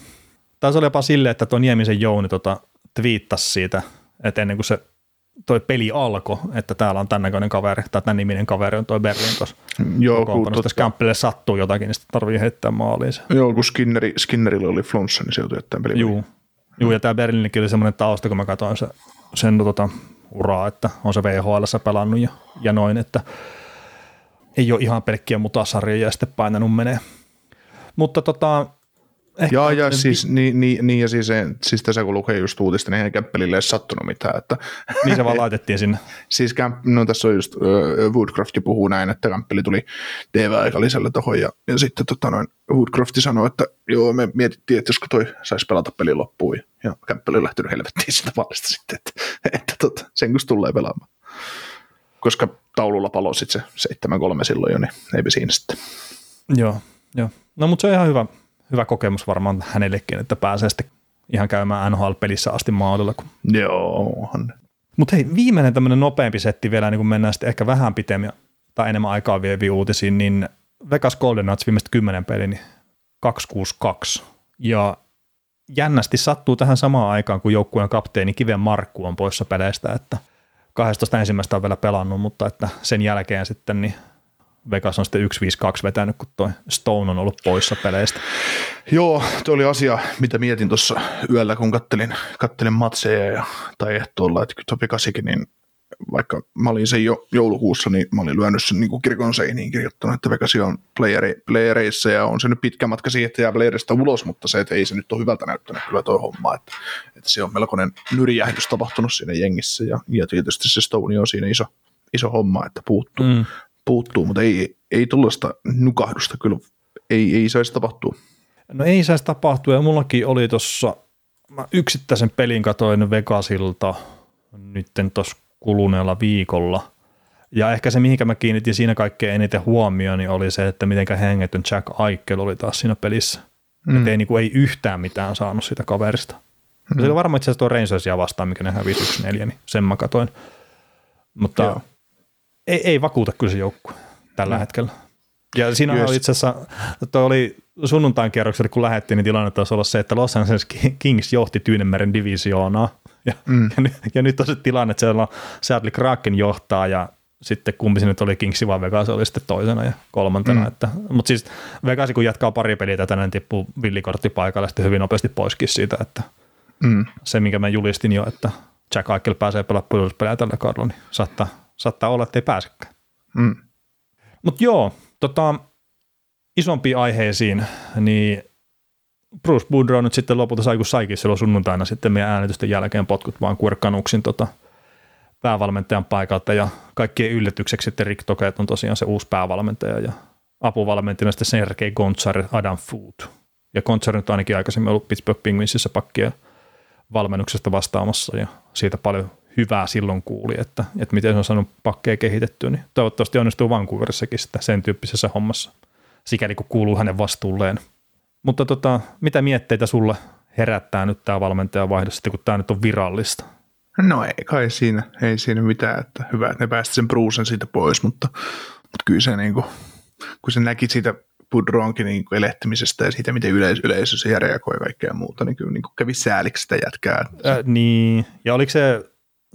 Taisi oli jopa silleen, että tuo Niemisen Jouni tota, twiittasi siitä, että ennen kuin se toi peli alkoi, että täällä on tämän näköinen kaveri, tai tämän niminen kaveri on toi Berliin tuossa Joo, kun, totta, Campbellille sattuu jotakin, niin sitten tarvii heittää maaliin se. joo, kun Skinneri, Skinnerillä oli flunssa, niin se joutui jättämään pelin. Juu. Juu, ja tämä Berliinikin oli semmoinen tausta, kun mä katsoin se, sen tota, uraa, että on se VHL pelannut ja, ja noin, että ei ole ihan pelkkiä mutasarjoja ja sitten painanut menee. Mutta tota, ehkä, Ja, ja siis, niin, niin, niin, ja siis, se- siis tässä kun lukee just uutista, niin eihän Käppelille ei sattunut mitään. Että, niin se vaan laitettiin sinne. siis Camp, no tässä on just uh, Woodcraft puhuu näin, että Kämppeli tuli TV-aikaliselle tohon ja, ja sitten tota noin, Woodcraft sanoi, että joo me mietittiin, että josko toi saisi pelata pelin loppuun ja, Kämppeli on lähtenyt helvettiin sitä maalista sitten, että, että tota, sen kun tulee pelaamaan. Koska taululla palo sitten se 7-3 silloin jo, niin eipä siinä sitten. Joo, joo. No mutta se on ihan hyvä, hyvä kokemus varmaan hänellekin, että pääsee sitten ihan käymään NHL-pelissä asti maalilla. Kun... Joo, onhan. Mutta hei, viimeinen tämmöinen nopeampi setti vielä, niin kun mennään sitten ehkä vähän pitemmin tai enemmän aikaa vieviin uutisiin, niin Vegas Golden Knights viimeiset kymmenen peli, niin 262. Ja jännästi sattuu tähän samaan aikaan, kun joukkueen kapteeni Kiven Markku on poissa peleistä, että 12 ensimmäistä on vielä pelannut, mutta että sen jälkeen sitten niin Vegas on sitten 1-5-2 vetänyt, kun toi Stone on ollut poissa peleistä. Joo, tuo oli asia, mitä mietin tuossa yöllä, kun kattelin, kattelin matseja ja, tai ehtoolla, että kyllä Topi Kasikin, niin vaikka mä olin sen jo joulukuussa, niin mä olin lyönyt sen niin kuin kirkon seiniin kirjoittanut, että Vegasi on playeri, playereissa ja on se nyt pitkä matka siihen, että jää playerista ulos, mutta se, että ei se nyt ole hyvältä näyttänyt kyllä tuo homma, että, että se on melkoinen nyrjähdys tapahtunut siinä jengissä ja, ja tietysti se Stone on siinä iso, iso homma, että puuttuu, mm. Puuttuu mutta ei, ei tuollaista nukahdusta kyllä, ei, ei saisi tapahtua. No ei saisi tapahtua, ja mullakin oli tuossa, mä yksittäisen pelin katoin Vegasilta nytten tuossa kuluneella viikolla, ja ehkä se, mihinkä mä kiinnitin siinä kaikkein eniten huomioon, niin oli se, että mitenkä hengetön Jack Aikel oli taas siinä pelissä. Mm. Että ei, niin kuin, ei yhtään mitään saanut sitä kaverista. Mm. Se oli varmaan itse asiassa tuo Rangersia vastaan, mikä ne hävisi 1-4, niin sen mä katoin. Mutta Joo. Ei, ei vakuuta kyllä se joukkue tällä mm. hetkellä. Ja siinä Yes. oli itse asiassa, toi oli sunnuntain kierroksella, kun lähdettiin, niin tilanne taisi olla se, että Los Angeles Kings johti Tyynemeren divisioonaa. Ja, mm. ja, nyt, ja, nyt on se tilanne, että siellä on Seattle Kraken johtaa ja sitten kumpi se nyt oli Kingsi vai Vegas oli sitten toisena ja kolmantena. Mm. Että, mutta siis Vegas kun jatkaa pari peliä tätä, niin tippuu villikortti paikalle sitten hyvin nopeasti poiskin siitä, että Mm. se, minkä mä julistin jo, että Jack Eichel pääsee pelaamaan pudotuspelejä tällä kaudella, niin saattaa, saattaa olla, että ei pääsekään. Mm. Mutta joo, tota, isompiin aiheisiin, niin Bruce Boudreau nyt sitten lopulta sai, kun saikin silloin sunnuntaina sitten meidän äänitysten jälkeen potkut vaan Kuerkanuksin tota, päävalmentajan paikalta ja kaikkien yllätykseksi sitten Rick Toket on tosiaan se uusi päävalmentaja ja apuvalmentajana sitten Sergei Gontsar, Adam Food. Ja Gontsar nyt ainakin aikaisemmin ollut Pittsburgh Penguinsissa pakki ja valmennuksesta vastaamassa ja siitä paljon hyvää silloin kuuli, että, että miten se on saanut pakkeja kehitettyä, niin toivottavasti onnistuu Vancouverissakin sitä sen tyyppisessä hommassa, sikäli kun kuuluu hänen vastuulleen. Mutta tota, mitä mietteitä sulle herättää nyt tämä valmentajavaihdos sitten, kun tämä nyt on virallista? No ei kai siinä, ei siinä mitään, että hyvä, että ne päästä sen Bruusen siitä pois, mutta, mutta kyllä se niin kuin, kun se näki siitä Pudronkin niin elehtimisestä ja siitä, miten yleis- yleisö siihen reagoi ja kaikkea muuta, niin kyllä niin kuin kävi sääliksi sitä jätkää. Äh, niin, ja oliko se,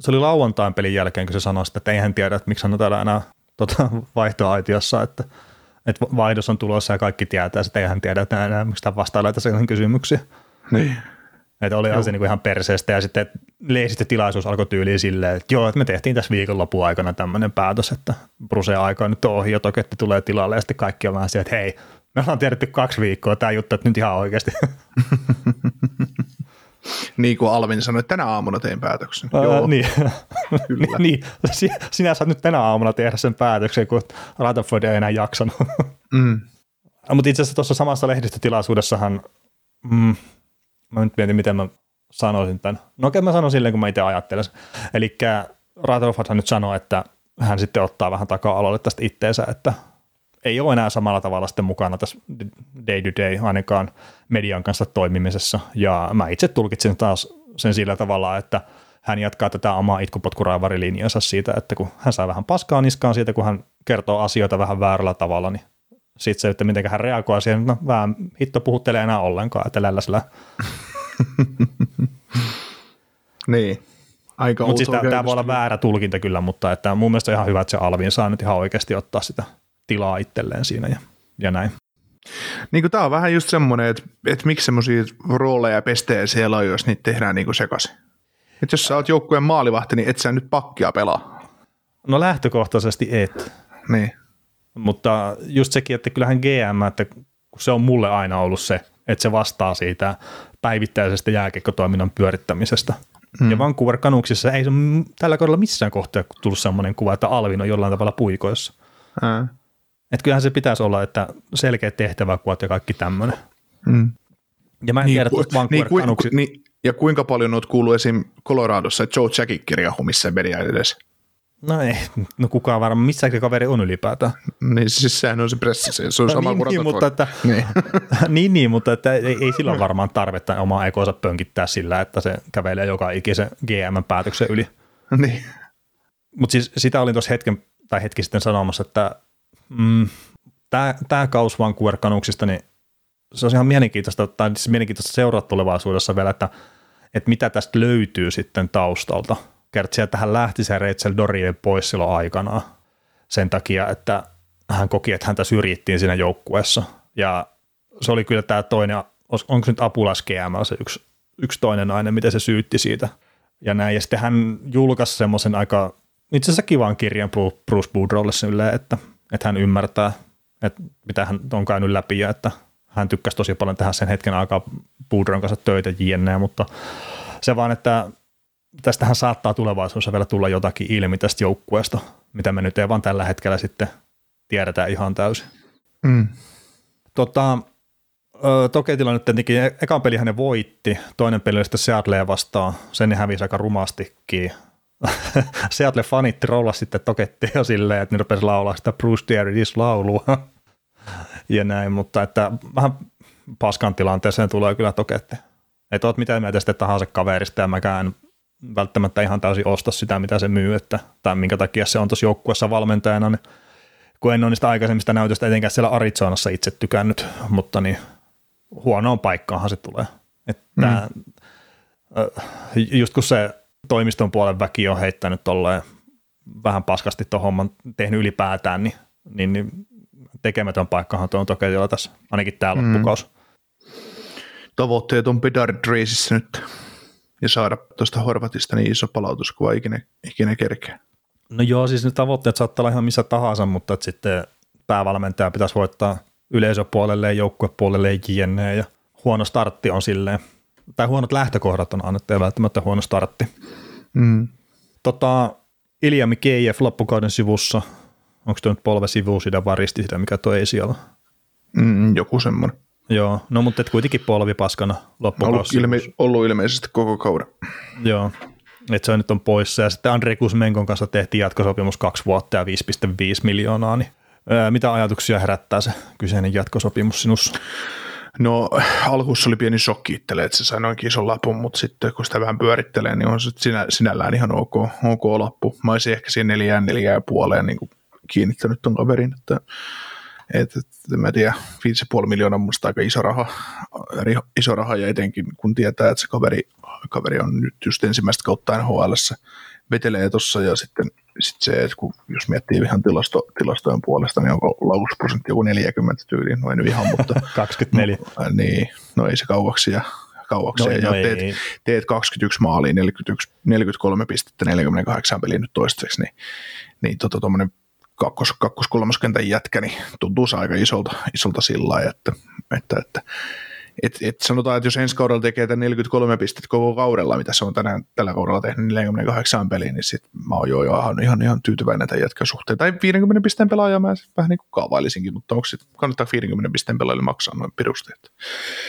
se oli lauantain pelin jälkeen, kun se sanoi sitä, että eihän tiedä, että miksi hän on täällä enää tota, vaihtoaitiossa, että, että vaihdos on tulossa ja kaikki tietää, että eihän tiedä, että enää miksi tämä vastailla sellaisen kysymyksiä. Niin. Että oli se niin ihan perseestä ja sitten lehdistötilaisuus alkoi tyyliin silleen, että joo, että me tehtiin tässä viikonlopun aikana tämmöinen päätös, että Bruse aika nyt on ohi ja Toketti tulee tilalle ja sitten kaikki on vähän että hei, me ollaan tiedetty kaksi viikkoa tämä juttu, että nyt ihan oikeasti. niin kuin Alvin sanoi, että tänä aamuna tein päätöksen. Ää, joo. Niin. Kyllä. niin, sinä saat nyt tänä aamuna tehdä sen päätöksen, kun Rutherford ei enää jaksanut. mm. Mutta itse asiassa tuossa samassa lehdistötilaisuudessahan, mm, mä nyt mietin, miten mä sanoisin tämän. No okei, mä sanon silleen, kun mä itse ajattelen. Eli Rutherfordhan nyt sanoi, että hän sitten ottaa vähän taka-aloille tästä itteensä, että ei ole enää samalla tavalla sitten mukana tässä day to day ainakaan median kanssa toimimisessa. Ja mä itse tulkitsin taas sen sillä tavalla, että hän jatkaa tätä omaa itkupotkuraivari-linjansa siitä, että kun hän saa vähän paskaa niskaan siitä, kun hän kertoo asioita vähän väärällä tavalla, niin sitten se, että miten hän reagoi siihen, no vähän hitto puhuttelee enää ollenkaan, että lälläsellä. niin. Aika Mutta siis tämä voi olla väärä tulkinta kyllä, mutta että mun mielestä on ihan hyvä, että se Alvin saa nyt ihan oikeasti ottaa sitä tilaa itselleen siinä ja, ja näin. Niin tämä on vähän just semmoinen, että, että miksi semmoisia rooleja ja pestejä siellä on, jos niitä tehdään niin sekaisin. Että jos sä oot joukkueen maalivahti, niin et sä nyt pakkia pelaa. No lähtökohtaisesti et. Niin. Mutta just sekin, että kyllähän GM, että kun se on mulle aina ollut se, että se vastaa siitä päivittäisestä jääkiekkotoiminnan pyörittämisestä. Mm. Ja Vancouver Canucksissa ei se tällä kaudella missään kohtaa tullut sellainen kuva, että Alvin on jollain tavalla puikoissa. Mm. Että kyllähän se pitäisi olla, että selkeät tehtäväkuvat ja kaikki tämmöinen. Mm. Ja mä en niin, tiedä, että Vancouver niin, Canucksissa... Niin, ja kuinka paljon olet kuullut esim. Coloradossa, että Joe Jackin kirjahu missä media edes? No ei, no kukaan varmaan, missä kaveri on ylipäätään. Niin siis sehän on se pressi, se on no, sama niin, niin, mutta että, niin. niin, niin, mutta että ei, ei sillä varmaan tarvetta omaa ekonsa pönkittää sillä, että se kävelee joka ikisen GM-päätöksen yli. Niin. Mutta siis sitä olin tuossa hetken tai hetki sitten sanomassa, että mm, tämä, tämä kaus Vancouver Canucksista, niin se on ihan mielenkiintoista, tai siis mielenkiintoista seuraa tulevaisuudessa vielä, että, että mitä tästä löytyy sitten taustalta – kertsi, että hän lähti se Rachel Dorien pois silloin aikanaan sen takia, että hän koki, että häntä syrjittiin siinä joukkueessa. Ja se oli kyllä tämä toinen, onko nyt apulais se yksi, yksi toinen nainen, miten se syytti siitä. Ja näin, ja sitten hän julkaisi semmoisen aika, itse asiassa kivan kirjan Bruce Boudrolle että, että hän ymmärtää, että mitä hän on käynyt läpi ja että hän tykkäsi tosi paljon tehdä sen hetken aikaa Boudron kanssa töitä jne, mutta se vaan, että tästähän saattaa tulevaisuudessa vielä tulla jotakin ilmi tästä joukkueesta, mitä me nyt ei vaan tällä hetkellä sitten tiedetä ihan täysin. Mm. Tota, Toketilla nyt tietenkin e- ekan peli hänen voitti, toinen peli oli sitten Seattlea vastaan, sen hävisi aika rumastikin. Seattle fanitti rolla sitten Tokettia silleen, että ne rupesi laulaa sitä Bruce Dairies laulua ja näin, mutta että vähän paskan tilanteeseen tulee kyllä Toketti. Että oot mitä mieltä sitten tahansa kaverista ja mäkään välttämättä ihan täysin osta sitä, mitä se myy, että, tai minkä takia se on tuossa joukkuessa valmentajana, niin kun en ole niistä aikaisemmista näytöstä etenkään siellä Arizonassa itse tykännyt, mutta niin huonoon paikkaahan se tulee. Että mm. Just kun se toimiston puolen väki on heittänyt tolleen vähän paskasti tuon homman tehnyt ylipäätään, niin, niin, niin tekemätön paikkahan tuo on toki tässä, ainakin tämä mm. Tavoitteet on Bedard nyt ja saada tuosta Horvatista niin iso palautus kuin ikinä, ikinä kerkeä. No joo, siis ne tavoitteet saattaa olla ihan missä tahansa, mutta että sitten päävalmentaja pitäisi voittaa yleisöpuolelle ja joukkuepuolelle jne. Ja huono startti on silleen, tai huonot lähtökohdat on annettu ja välttämättä huono startti. Mm. Tota, Ilja Mikeijev loppukauden sivussa, onko tuo nyt polve sivu sitä vai risti sitä, mikä tuo ei siellä? Mm, joku semmoinen. Joo, no mutta et kuitenkin polvipaskana Ollut, loppukausi. ilme, ollut ilmeisesti koko kauden. Joo, että se nyt on poissa. Ja sitten Andrei Kusmenkon kanssa tehtiin jatkosopimus kaksi vuotta ja 5,5 miljoonaa, niin ää, mitä ajatuksia herättää se kyseinen jatkosopimus sinussa? No alkussa oli pieni shokki itselle, että se sai noinkin ison lapun, mutta sitten kun sitä vähän pyörittelee, niin on se sinä, sinällään ihan ok, ok lappu. Mä olisin ehkä siihen neljään, neljään ja puoleen niin kuin kiinnittänyt ton kaverin, että et, et, mä tiedä, 5,5 miljoonaa on aika iso raha, iso raha ja etenkin kun tietää, että se kaveri, kaveri on nyt just ensimmäistä kautta nhl vetelee tuossa ja sitten sit se, että kun, jos miettii ihan tilasto, tilastojen puolesta, niin onko laukusprosentti joku 40 tyyliin, no ei nyt ihan, mutta 24. No, niin, no ei se kauaksi ja kauaksi. No, ja no teet, ei. teet 21 maalia, 41, 43 pistettä, 48 peliä nyt toistaiseksi, niin, niin tota, tuommoinen kakkos, kakkos kolmoskentän jätkä, niin tuntuu se aika isolta, isolta sillä lailla, että, että, että et, et sanotaan, että jos ensi kaudella tekee tämän 43 pistettä koko kaudella, mitä se on tänään, tällä kaudella tehnyt 48 peliä, niin sit mä oon jo ihan, ihan, ihan tyytyväinen tämän jätkän suhteen. Tai 50 pisteen pelaaja mä vähän niin kuin kaavailisinkin, mutta onko sit, kannattaa 50 pisteen pelaajille maksaa noin perusteet?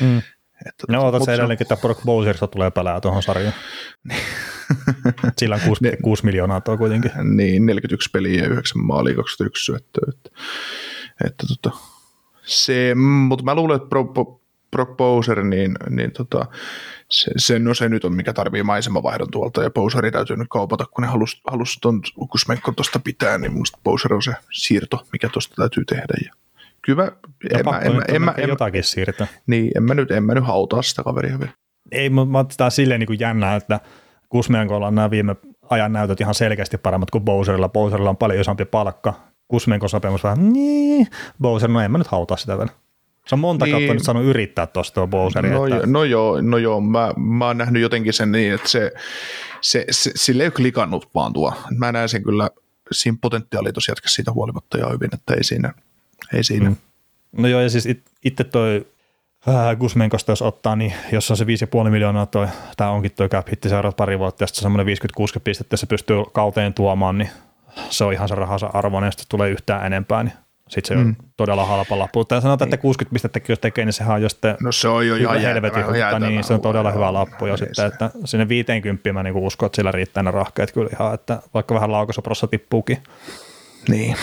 Mm. Että, No otat se edelleenkin, että Brock Bowserista tulee pelää tuohon sarjaan. Sillä on 6, 6 miljoonaa tuo kuitenkin. Niin, 41 peliä ja 9 maalia, 21 syöttöä. Että, että tota, se, mutta mä luulen, että Brock, Brock Bowser, niin, niin tota, se, se, no se nyt on, mikä tarvii maisemavaihdon tuolta, ja Bowseri täytyy nyt kaupata, kun ne halus, halus ton tuosta pitää, niin musta Bowser on se siirto, mikä tuosta täytyy tehdä. Ja kyllä, Ja en, mä, en, mä, en, mä, en, mä, jotakin siirtää. niin, en, mä nyt, en mä nyt hautaa sitä kaveria vielä. Ei, mutta mä sitä silleen niin kuin jännää, että Kusmenkolla on nämä viime ajan näytöt ihan selkeästi paremmat kuin Bowserilla. Bowserilla on paljon isompi palkka. Kusmenkon sopimus vähän, niin, Bowser, no en mä nyt hautaa sitä vielä. Se on monta Niin. kautta nyt saanut yrittää tuosta tuo Bowseri. No, että, no joo, no joo mä, mä oon nähnyt jotenkin sen niin, että se, se, se sille ei ole klikannut vaan tuo. Mä näen sen kyllä, siinä potentiaali tosiaan siitä huolimatta ja hyvin, että ei siinä. Ei siinä. Mm. No joo, ja siis it, itse toi äh, Gusmenkosta jos ottaa, niin jos on se 5,5 miljoonaa toi, tämä onkin toi cap hitti seuraavat pari vuotta, ja sitten semmoinen 50-60 pistettä, se pystyy kauteen tuomaan, niin se on ihan se rahansa arvoinen, jos tulee yhtään enempää, niin sitten se mm. on todella halpa lappu. Tai sanotaan, että 60 pistettäkin jos tekee, niin sehän on jo sitten No se on jo hyvä ihan helvetin hukka, niin se on todella joo, hyvä lappu jo ei sitten, se. että sinne 50 mä niinku uskon, että sillä riittää ne rahkeet kyllä ihan, että vaikka vähän laukasoprossa tippuukin. Niin.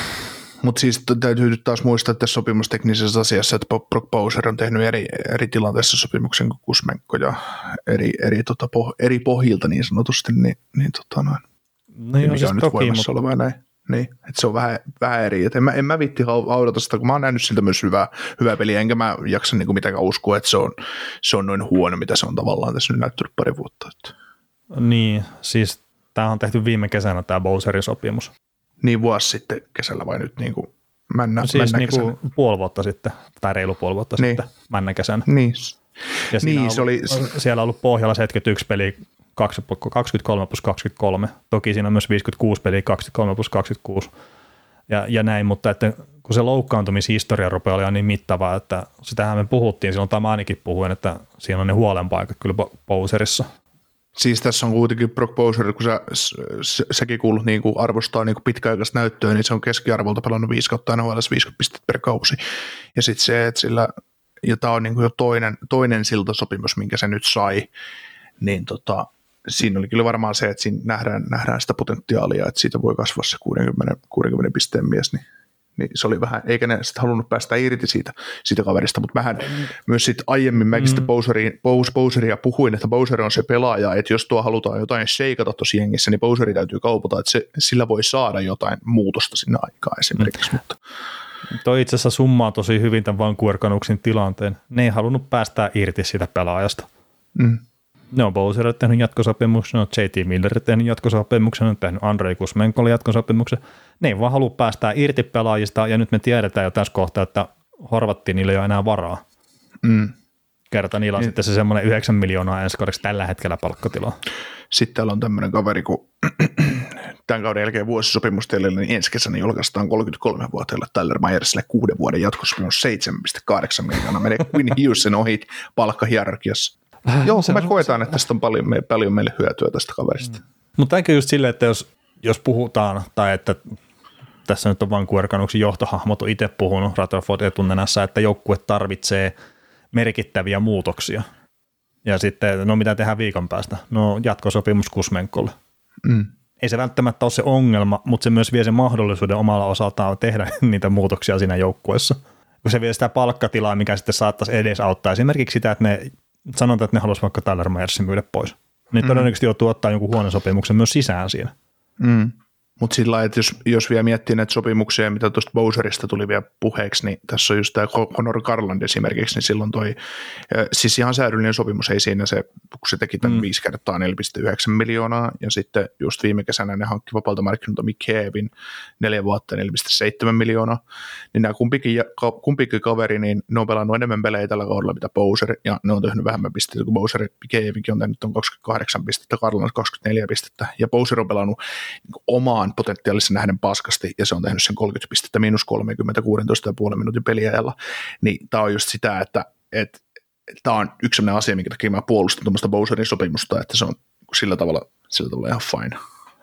Mutta siis täytyy nyt taas muistaa että tässä sopimusteknisessä asiassa, että Brock Bowser on tehnyt eri, eri tilanteessa sopimuksen kuin Kusmenko ja eri, eri, tota, poh, eri pohjilta niin sanotusti, niin, niin tota noin. No ja joo, mikä siis on nyt toki, voimassa mutta oleva ja näin. Niin, että se on vähän, vähän eri. Et en, mä, en mä vitti hau- haudata sitä, kun mä oon nähnyt siltä myös hyvää, hyvää peliä, enkä mä jaksa niinku mitenkään uskoa, että se on, se on noin huono, mitä se on tavallaan tässä nyt näyttänyt pari vuotta. Että. niin, siis tämä on tehty viime kesänä tämä Bowserin sopimus. Niin vuosi sitten kesällä vai nyt niin kuin männä, Siis männä niin kuin puoli vuotta sitten, tai reilu puoli vuotta Niin. sitten, männä kesänä. Niin, Ja Niin, on se ollut, oli- Siellä on ollut pohjalla 71 peliä 23 plus 23. Toki siinä on myös 56 peliä 23 plus 26 ja, ja näin, mutta että kun se loukkaantumishistoria rupeaa olemaan niin mittavaa, että sitähän me puhuttiin, silloin tämä ainakin puhuin, että siinä on ne huolenpaikat kyllä Bo- Bowserissa. Siis tässä on kuitenkin Brock Bowser, kun sä, s- säkin kuulut niin kuin arvostaa niin kuin pitkäaikaista näyttöä, niin se on keskiarvolta pelannut 5 kautta NHL 50 pistettä per kausi. Ja sitten se, että sillä, ja tämä on niin kuin jo toinen, toinen siltasopimus, minkä se nyt sai, niin tota, siinä oli kyllä varmaan se, että siinä nähdään, nähdään sitä potentiaalia, että siitä voi kasvaa se 60, 60 pisteen mies, niin niin se oli vähän, eikä ne sitten halunnut päästä irti siitä, siitä kaverista, mutta mähän myös sitten aiemmin mäkin sitten Bowseriin, Bowes, Bowseria puhuin, että Bowser on se pelaaja, että jos tuo halutaan jotain sheikata tuossa jengissä, niin Bowseri täytyy kaupata, että se, sillä voi saada jotain muutosta sinne aikaan esimerkiksi, mutta Toi itse asiassa summaa tosi hyvin tämän Vancouver Canucksin tilanteen. Ne ei halunnut päästää irti sitä pelaajasta. mm, Ne on Bowser tehnyt jatkosopimuksen, on JT Miller tehnyt jatkosopimuksen, on tehnyt Andrei Kusmenkolle jatkosopimuksen. Ne ei vaan halua päästää irti pelaajista, ja nyt me tiedetään jo tässä kohtaa, että Horvattiin niillä ei ole enää varaa. mm. Kerta niillä on sitten se semmoinen 9 miljoonaa ensi kaudeksi tällä hetkellä palkkatilaa. Sitten täällä on tämmöinen kaveri, kun tämän kauden jälkeen vuosisopimus teille, niin ensi kesänä julkaistaan 33-vuotiaille Tyler Myersille kuuden vuoden jatkosopimus 7,8 miljoonaa. Menee Quinn Hughesin ohi palkkahierarkiassa. Joo, se me koetaan, että tästä on paljon, me, paljon meille hyötyä tästä kaverista. Mutta ehkä just silleen, että jos, jos puhutaan, tai että tässä nyt on Vancouver Canucksin johtohahmot on itse puhunut Rutherford etunenässä, että joukkue tarvitsee merkittäviä muutoksia. Ja sitten, no mitä tehdään viikon päästä? No jatkosopimus Kusmenkolle. Mm. Ei se välttämättä ole se ongelma, mutta se myös vie sen mahdollisuuden omalla osaltaan tehdä niitä muutoksia siinä joukkueessa. Kun se vie sitä palkkatilaa, mikä sitten saattaisi edesauttaa esimerkiksi sitä, että ne sanotaan, että ne haluaisivat vaikka Tyler Myersin myydä pois. Niin Mm. todennäköisesti joutuu ottaa jonkun huonon sopimuksen myös sisään siinä. Mm. Mutta sillä lailla, että jos, jos vielä miettii näitä sopimuksia, mitä tuosta Bowserista tuli vielä puheeksi, niin tässä on just tämä Conor Garland esimerkiksi, niin silloin toi, siis ihan säädyllinen sopimus, ei siinä se, kun se teki tämän Mm. 5 kertaa 4,9 miljoonaa, ja sitten just viime kesänä ne hankki vapaalta markkinoilta Heavin 4 vuotta 4,7 miljoonaa, niin nämä kumpikin, kumpikin kaveri, niin ne on pelannut enemmän pelejä tällä kaudella mitä Bowser, ja ne on tehnyt vähemmän pisteitä kuin Bowser, Mick Heavinkin on tehnyt on 28 pistettä, Garland 24 pistettä, ja Bowser on pelannut niin omaan potentiaalisen nähden paskasti, ja se on tehnyt sen 30 pistettä miinus 30 16,5 minuutin peliajalla, niin tämä on just sitä, että, että tämä on yksi sellainen asia, minkä takia mä puolustan tuommoista Bowserin sopimusta, että se on sillä tavalla, sillä tavalla ihan fine,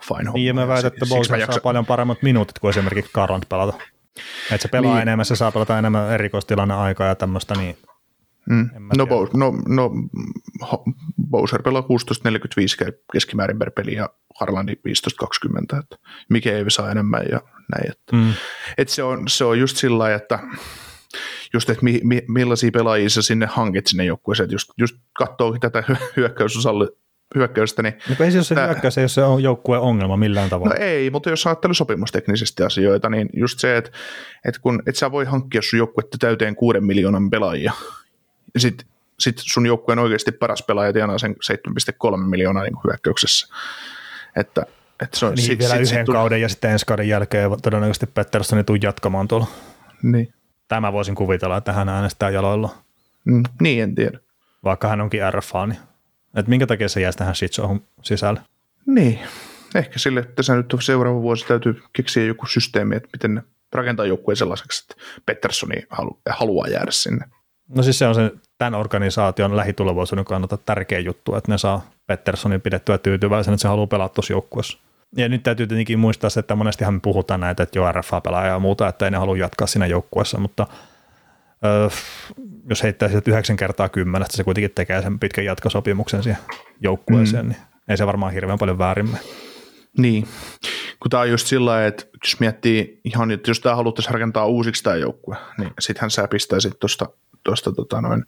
fine homma. Niin ja mä väitän, että Bowser saa jaksan- paljon paremmat minuutit kuin esimerkiksi Garland pelata. Että se pelaa Niin. enemmän, se saa pelata enemmän erikoistilanne aikaa ja tämmöistä, niin Mm. No. Bow, no, no, Bowser pelaa 16.45 ke- keskimäärin per peli ja Harlandi 15.20, että mikä ei saa enemmän ja näin. Että, mm, et se, on, se on just sillä lailla, että just, että mi, mi, millaisia pelaajia sä sinne hankit sinne joukkueeseen, että just, just katsoo tätä hy- hyökkäysosalle, hyökkäystä, niin no, ei se ole se hyökkäys, ei se on joukkueen ongelma millään No tavalla. ei, mutta jos ajattelee sopimusteknisesti asioita, niin just se, että, että kun et sä voi hankkia sun joukkuetta täyteen kuuden miljoonan pelaajia, sit, sit sun joukkueen oikeasti paras pelaaja tienaa sen 7,3 miljoonaa niin hyökkäyksessä. Että, että se on, niin vielä yhden sit, kauden ja sitten ensi kauden jälkeen todennäköisesti Pettersson tuu jatkamaan tuolla. Niin, Tämä voisin kuvitella, että hän äänestää jaloilla, Mm, niin en tiedä. vaikka hän onkin RFA. Niin. Että minkä takia se jäisi tähän shitshowhun sisälle? Niin, ehkä sille, että se nyt seuraava vuosi täytyy keksiä joku systeemi, että miten ne rakentaa joukkueen sellaiseksi, että Petterssoni halu, haluaa jäädä sinne. No siis se on se tämän organisaation lähitulevaisuuden kannalta tärkeä juttu, että ne saa Petterssonin pidettyä tyytyväisen, että se haluaa pelata tuossa joukkueessa. Ja nyt täytyy tietenkin muistaa se, että monestihan me puhutaan näitä, että jo RFA pelaaja ja muuta, että ei ne halua jatkaa siinä joukkueessa, mutta öö, jos heittää sieltä yhdeksän kertaa kymmenestä, se kuitenkin tekee sen pitkän jatkosopimuksen siihen joukkueeseen, mm. niin ei se varmaan hirveän paljon väärin mene. Niin, kun tämä on just sillä että jos miettii ihan, että jos tämä haluttaisiin rakentaa uusiksi tämä joukkue, niin sittenhän sä pistäisit tuosta tosta, tota noin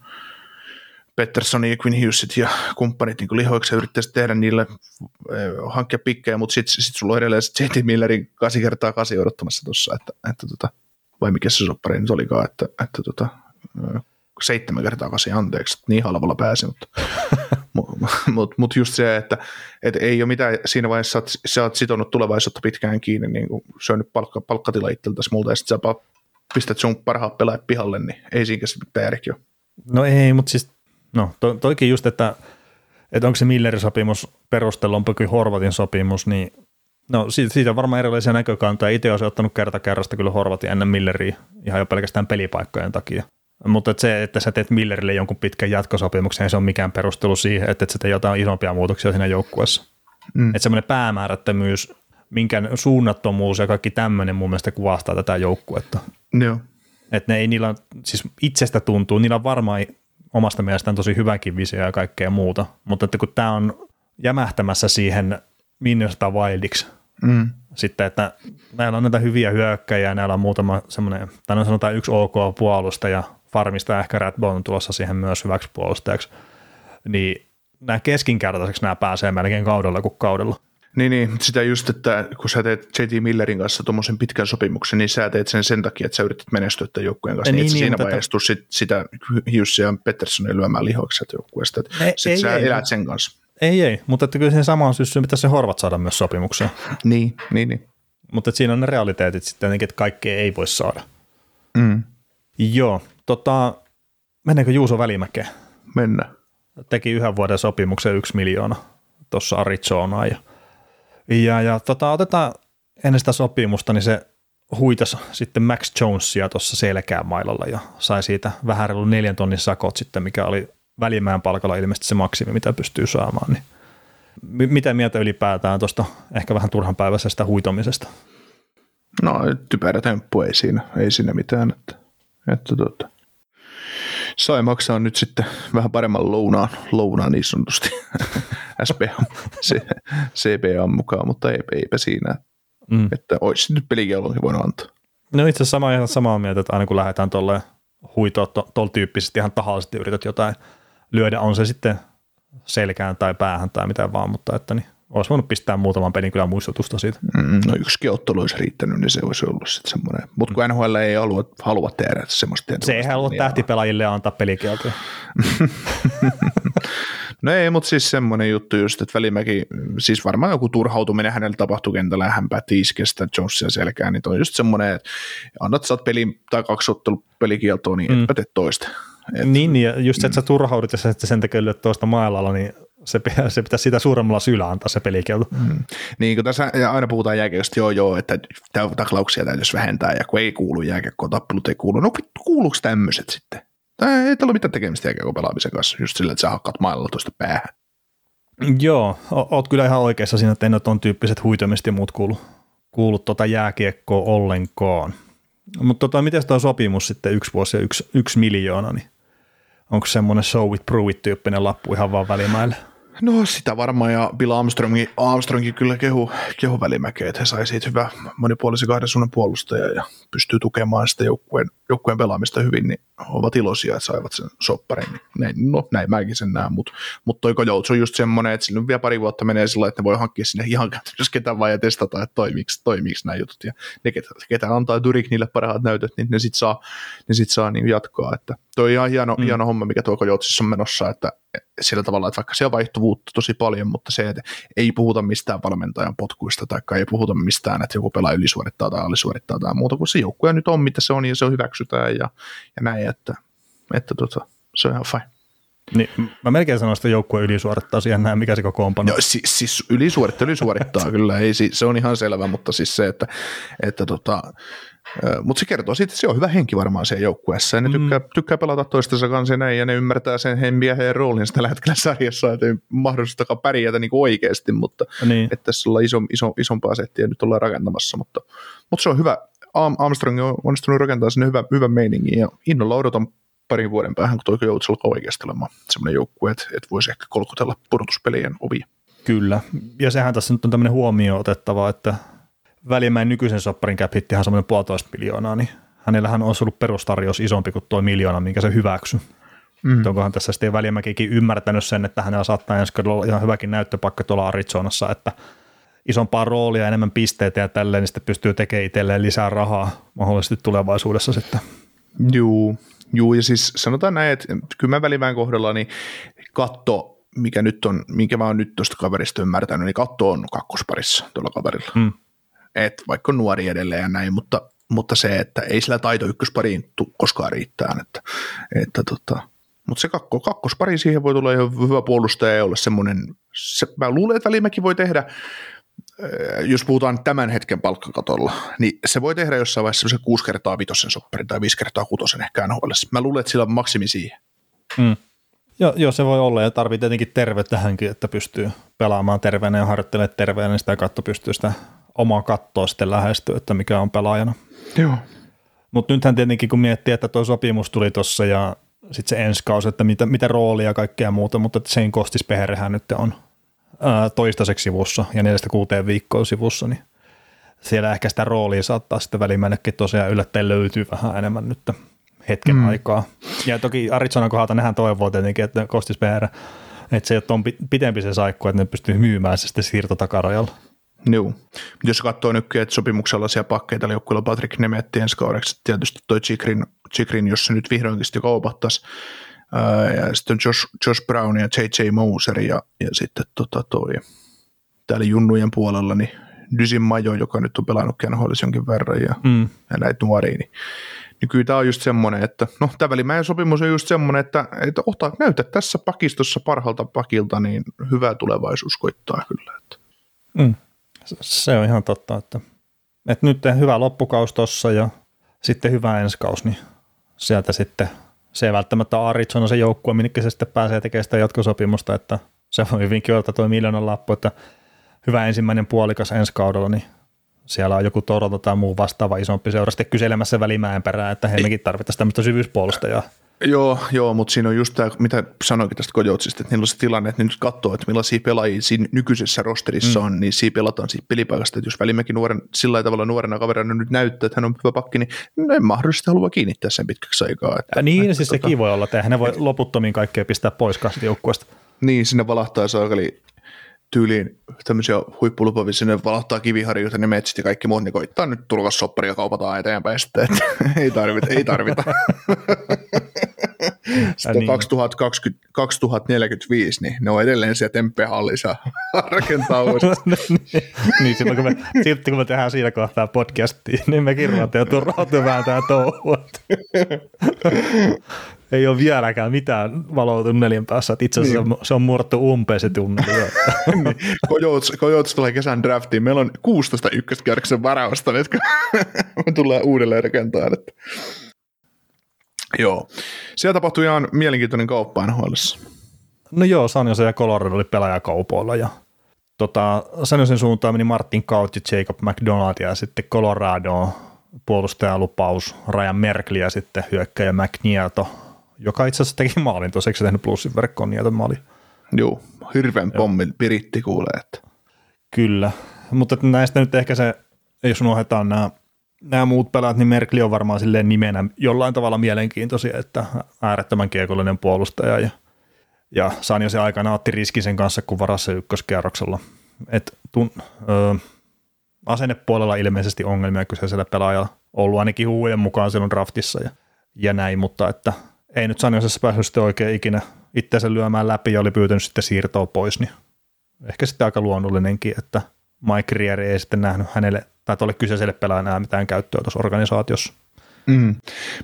Petterssonin ja Quinn Hughesit ja kumppanit niin lihoiksi ja yrittäisi tehdä niille eh, hankkia pikkejä, mutta sitten sit sulla on edelleen J.T. Millerin 8 kertaa 8 odottamassa tuossa, että, että tota, vai mikä se soppari nyt olikaan, että, että tota, ö, seitsemän kertaa 8, anteeksi, niin halvalla pääsi, mutta mut, mut just se, että et ei ole mitään siinä vaiheessa, oot, sä oot sitonut tulevaisuutta pitkään kiinni, niin kuin syönyt palkka, palkkatila itseltäsi multa, ja sitten sä pistät sun parhaat pelaajat pihalle, niin ei siinä sitten mitään järkeä. No ei, mutta siis, no to, toikin just, että, että onko se Millerin sopimus perustellumpi kuin Horvatin sopimus, niin no siitä, siitä on varmaan erilaisia näkökantoja. Itse olisin ottanut kerta kerrasta kyllä Horvatin ennen Milleriä ihan jo pelkästään pelipaikkojen takia. Mutta et se, että sä teet Millerille jonkun pitkän jatkosopimuksen, ei se ole mikään perustelu siihen, että et sä teet jotain isompia muutoksia siinä joukkueessa. Mm. Että semmoinen päämäärättömyys, minkä suunnattomuus ja kaikki tämmöinen mun mielestä kuvastaa tätä joukkuetta. Joo. Että ne ei niillä, siis itsestä tuntuu, niillä on varmaan omasta mielestään tosi hyväkin visio ja kaikkea muuta, mutta että kun tämä on jämähtämässä siihen Minnesota Wildiksi, Mm. sitten, että näillä on näitä hyviä hyökkäjiä, näillä on muutama semmoinen, tai no sanotaan yksi OK puolustaja, farmista ehkä Radbone on tulossa siihen myös hyväksi puolustajaksi, niin nämä keskinkertaiseksi nämä pääsee melkein kaudella kuin kaudella. Niin, niin, sitä just, että kun sä teet J.T. Millerin kanssa tuommoisen pitkän sopimuksen, niin sä teet sen sen takia, että sä yrität menestyä tämän joukkueen kanssa. Niin, Niin, niin, niin, siinä vaiheessa tuu sit, sitä Hughesia ja Petterssonia lyömään lihoiksi joukkueesta. Ei, Sitten ei, sä ei. elät sen kanssa. Ei, ei, mutta että kyllä siihen samaan syssyyn pitäisi se Horvat saada myös sopimukseen. Niin, niin, niin. Mutta että siinä on ne realiteetit sitten että kaikkea ei voi saada. Mm. Joo, tota, meneekö Juuso Välimäkeen? Mennään. Teki yhden vuoden sopimuksen yksi miljoona tuossa Arizonaan. Ja, ja, ja tota, otetaan ennen sitä sopimusta, niin se huitas sitten Max Jonesia tuossa selkään mailalla ja sai siitä vähän reilu neljän tonnin sakot sitten, mikä oli Välimäen palkalla ilmeisesti se maksimi, mitä pystyy saamaan. Niin mi- mitä mieltä ylipäätään tuosta ehkä vähän turhan päiväisestä huitomisesta? No typerä temppu, ei siinä, ei siinä mitään. Että, että tota. Sai maksaa nyt sitten vähän paremman lounaan, lounaan niin sanotusti SPA, CPA mukaan, mutta ei, eipä siinä. Mm. Että olisi nyt pelikielonkin voinut antaa. No itse asiassa samaa, ihan samaa mieltä, että aina kun lähdetään tuolle huitoa tuolla tyyppisesti ihan tahallisesti yrität jotain lyödä, on se sitten selkään tai päähän tai mitä vaan, mutta että niin olisi voinut pistää muutaman pelin kyllä muistutusta siitä. Mm, no yksi ottelu olisi riittänyt, niin se olisi ollut sitten semmoinen. Mutta kun NHL ei halua, halua tehdä semmoista. Se ei halua tähtipelaajille antaa pelikieltoja. no ei, mutta siis semmoinen juttu just, että Välimäki, siis varmaan joku turhautuminen hänellä tapahtui kentällä ja hän päätti iskeä sitä Jonesia selkään, niin on just semmoinen, että annat saat peli tai kaksi ottelu pelikieltoa, niin mm. etpä tee toista. Et, niin, ja just se, että sä turhaudut ja sen takia lyöt toista mailalla, niin se, se pitäisi sitä suuremmalla syyllä antaa se pelikielto. Mm. Niin kun tässä aina puhutaan jääkiekosta, joo joo, että taklauksia täytyisi vähentää ja kun ei kuulu jääkiekkoon, tappelut ei kuulu. No kuuluuko tämmöiset sitten? Tai ei tällä ole mitään tekemistä jääkiekkoon pelaamisen kanssa, just sillä, että sä hakkaat mailla toista päähän. Joo, oot kyllä ihan oikeassa siinä, että en ole ton tyyppiset huitomiset ja muut kuulu, kuulu tuota jääkiekkoa ollenkaan. Mutta tota, miten tuo sopimus sitten yksi vuosi ja yksi, yksi miljoona, niin onko semmoinen show it, prove it tyyppinen lappu ihan vaan välimäille? No sitä varmaan ja Bill Armstrongin, Armstrongin kyllä kehu, kehu välimäkeä, että he sai siitä hyvä monipuolisen kahden suunnan puolustaja ja pystyy tukemaan sitä joukkueen, joukkueen pelaamista hyvin, niin ovat iloisia, että saivat sen sopparin. Näin, no näin mäkin sen näen, mutta mut toi Kojoutsu on just semmoinen, että sillä vielä pari vuotta menee sillä että ne voi hankkia sinne ihan jos ketään vaan ja testata, että toimiiko, toimiiko nämä jutut. Ja ne, ketä, ketä antaa Durik niille parhaat näytöt, niin ne sitten saa, ne sit saa niin jatkaa. Että toi on ihan hieno, mm. hieno homma, mikä tuo Kojoutsissa on menossa, että sillä tavalla, että vaikka siellä vaihtuvuutta tosi paljon, mutta se, että ei puhuta mistään valmentajan potkuista tai ei puhuta mistään, että joku pelaa ylisuorittaa tai alisuorittaa tai muuta, kun se joukkue nyt on, mitä se on ja se on hyväksytään ja, ja näin, että, että tota, se on ihan fine. Niin, mä melkein sanoin, että joukkue ylisuorittaa siihen näin, mikä se kokoonpano. No, siis, siis ylisuorittaa, ylisuorittaa kyllä, ei, se on ihan selvä, mutta siis se, että, että tota, mutta se kertoo siitä, että se on hyvä henki varmaan siellä joukkueessa ja ne mm. tykkää, tykkää pelata toistensa kanssa ja näin ja ne ymmärtää sen hemmiä heidän roolin sitä hetkellä sarjassa, että ei mahdollistakaan pärjätä niin oikeasti, mutta niin. että tässä ollaan iso, iso, isompaa settiä nyt ollaan rakentamassa, mutta, mutta se on hyvä. Armstrong on onnistunut rakentamaan sinne hyvä, hyvän meiningin ja innolla odotan parin vuoden päähän, kun tuo joutuisi alkaa oikeasti olemaan sellainen joukkue, että, että voisi ehkä kolkutella pudotuspelien ovia. Kyllä, ja sehän tässä nyt on tämmöinen huomio otettava, että Välimäen nykyisen sopparin cap hittihan semmoinen puolitoista miljoonaa, niin hänellähän olisi ollut perustarjous isompi kuin tuo miljoona, minkä se hyväksy. Mm. Onkohan tässä sitten Välimäkikin ymmärtänyt sen, että hänellä saattaa ensi olla ihan hyväkin näyttöpakka tuolla Arizonassa, että isompaa roolia, enemmän pisteitä ja tälleen, niin sitten pystyy tekemään itselleen lisää rahaa mahdollisesti tulevaisuudessa sitten. Joo, Joo ja siis sanotaan näin, että kyllä mä välimään kohdalla, niin katto, mikä nyt on, minkä mä oon nyt tuosta kaverista ymmärtänyt, niin katto on kakkosparissa tuolla kaverilla. Mm että vaikka nuori edelleen ja näin, mutta, mutta se, että ei sillä taito ykköspariin koskaan riittää, että, että tota, mutta se kakko, kakkospari siihen voi tulla ihan hyvä puolustaja ja olla semmoinen, se, mä luulen, että Välimäki voi tehdä, äh, jos puhutaan tämän hetken palkkakatolla, niin se voi tehdä jossain vaiheessa se kuusi kertaa vitosen sopparin tai viisi kertaa kutosen ehkä NHL. Mä luulen, että sillä on maksimi siihen. Mm. Joo, joo, se voi olla ja tarvitsee tietenkin terve tähänkin, että pystyy pelaamaan terveenä ja harjoittelemaan terveenä, niin sitä kautta pystyy sitä omaa kattoa sitten lähestyä, että mikä on pelaajana. Joo. Mutta nythän tietenkin kun miettii, että tuo sopimus tuli tuossa ja sitten se ensi kausi, että mitä, mitä roolia ja kaikkea muuta, mutta sen kostis Peherehän nyt on ää, toistaiseksi sivussa ja neljästä kuuteen viikkoa sivussa, niin siellä ehkä sitä roolia saattaa sitten välimäinäkin tosiaan yllättäen löytyy vähän enemmän nyt hetken mm. aikaa. Ja toki Arizonan kohdalta nehän toivoo tietenkin, että Kostis PR, että se ei ole pitempi se saikku, että ne pystyy myymään se sitten siirtotakarajalla. Joo. Jos katsoo nyt, että sopimuksella pakkeita joukkueella Patrick Nemetti ensi kaudeksi, tietysti toi Chikrin, Chikrin jos se nyt vihdoinkin sitten kaupattaisi, ja sitten Josh, Josh Brown ja J.J. Moser ja, ja sitten tota toi, täällä junnujen puolella niin Dysin Majo, joka nyt on pelannut kenhoillisi jonkin verran ja, mm. ja näitä nuoria, niin, niin kyllä tämä on just semmoinen, että no tämä välimäen sopimus on just semmoinen, että, että ota, näytä tässä pakistossa parhaalta pakilta, niin hyvä tulevaisuus koittaa kyllä. Että. Mm. Se on ihan totta, että, että nyt hyvä loppukaus tuossa ja sitten hyvä enskaus, niin sieltä sitten se ei välttämättä ole Arizona se joukkue, minne se sitten pääsee tekemään sitä jatkosopimusta, että se on hyvinkin olla tuo miljoonan lappu, että hyvä ensimmäinen puolikas ensi kaudella, niin siellä on joku Toronto tai muu vastaava isompi seura sitten kyselemässä välimäen perään, että heillekin tarvittaisiin tämmöistä syvyyspuolustajaa. Joo, joo, mutta siinä on just tämä, mitä sanoinkin tästä Kojoutsista, että niillä on se tilanne, että nyt katsoo, että millaisia pelaajia siinä nykyisessä rosterissa mm. on, niin siinä pelataan siitä pelipaikasta, että jos Välimäki nuoren, sillä tavalla nuorena kaverina nyt näyttää, että hän on hyvä pakki, niin no en mahdollisesti halua kiinnittää sen pitkäksi aikaa. Että, ja niin, että, siis tota, sekin voi olla, että ne voi loputtomiin kaikkea pistää pois joukkueesta. Niin, sinne valahtaa saakeli tyyliin tämmöisiä huippulupavia, sinne valottaa kiviharjut ja ne metsit ja kaikki muut, niin koittaa nyt tulkassoppari ja kaupataan eteenpäin sitten, että ei tarvita, ei tarvita. sitten niin. 2020, 2045, niin ne on edelleen siellä temppehallissa rakentaa uudestaan. niin, silloin kun me, sitten kun me tehdään siinä kohtaa podcastia, niin mekin ruvetaan jo turhautua vähän tähän touhuun ei ole vieläkään mitään valoa tunnelin päässä, että itse asiassa niin. se on murtu umpeen se tunneli. niin. Kojouts, tulee kesän draftiin. Meillä on 16 ykköskierroksen varausta, jotka me tullaan uudelleen rakentamaan. Että. Joo. Siellä tapahtui ihan mielenkiintoinen kauppa nhl No joo, San Jose ja Colorado oli pelaajakaupoilla ja tota, San Josen suuntaan meni Martin Kaut ja Jacob McDonald ja sitten Colorado puolustajalupaus Ryan Merkli ja sitten hyökkäjä McNieto joka itse asiassa teki maalin tuossa, eikö se tehnyt plussin verkkoon niin maali? Joo, hirveän pommin piritti kuulee. Että. Kyllä, mutta näistä nyt ehkä se, jos unohdetaan nämä, nämä muut pelaat, niin Merkli on varmaan silleen nimenä jollain tavalla mielenkiintoisia, että äärettömän kiekollinen puolustaja ja, ja saan jo se aikana otti riski sen kanssa, kun varassa ykköskierroksella. Et tun, ö, asennepuolella ilmeisesti ongelmia kyseisellä pelaajalla ollut ainakin huujen mukaan silloin draftissa ja, ja näin, mutta että ei nyt Sanjosessa päässyt sitten oikein ikinä itseänsä lyömään läpi ja oli pyytänyt sitten siirtoa pois, niin ehkä sitten aika luonnollinenkin, että Mike Rieri ei sitten nähnyt hänelle tai tuolle kyseiselle pelaajalle enää mitään käyttöä tuossa organisaatiossa. Mm.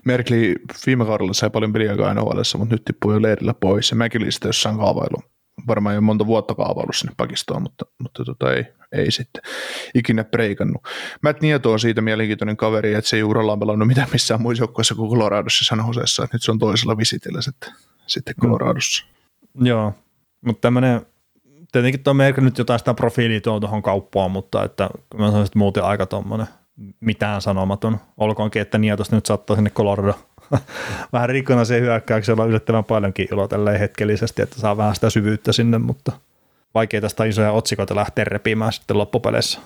Merkli viime kaudella sai paljon peliaikaa nhl mutta nyt tippui jo leirillä pois ja mäkin sitten jossain kaavailu. Varmaan jo monta vuotta kaavailu sinne pakistoon, mutta, mutta tota ei, ei sitten ikinä preikannut. Matt Nieto on siitä mielenkiintoinen kaveri, että se ei uralla pelannut mitään missään muissa joukkueissa kuin Coloradossa San Joseessa, että nyt se on toisella visitillä sitten, sitten Coloradossa. Mm. Joo, mutta tämmöinen, tietenkin tuo merkki nyt jotain sitä profiilia tuo tuohon kauppaan, mutta että mä sanoisin, että muuten aika tuommoinen mitään sanomaton. Olkoonkin, että Nietosta nyt saattaa sinne Colorado vähän rikkona se hyökkäyksellä on yllättävän paljonkin ilo tälleen hetkellisesti, että saa vähän sitä syvyyttä sinne, mutta – vaikea tästä isoja otsikoita lähteä repimään sitten loppupeleissä.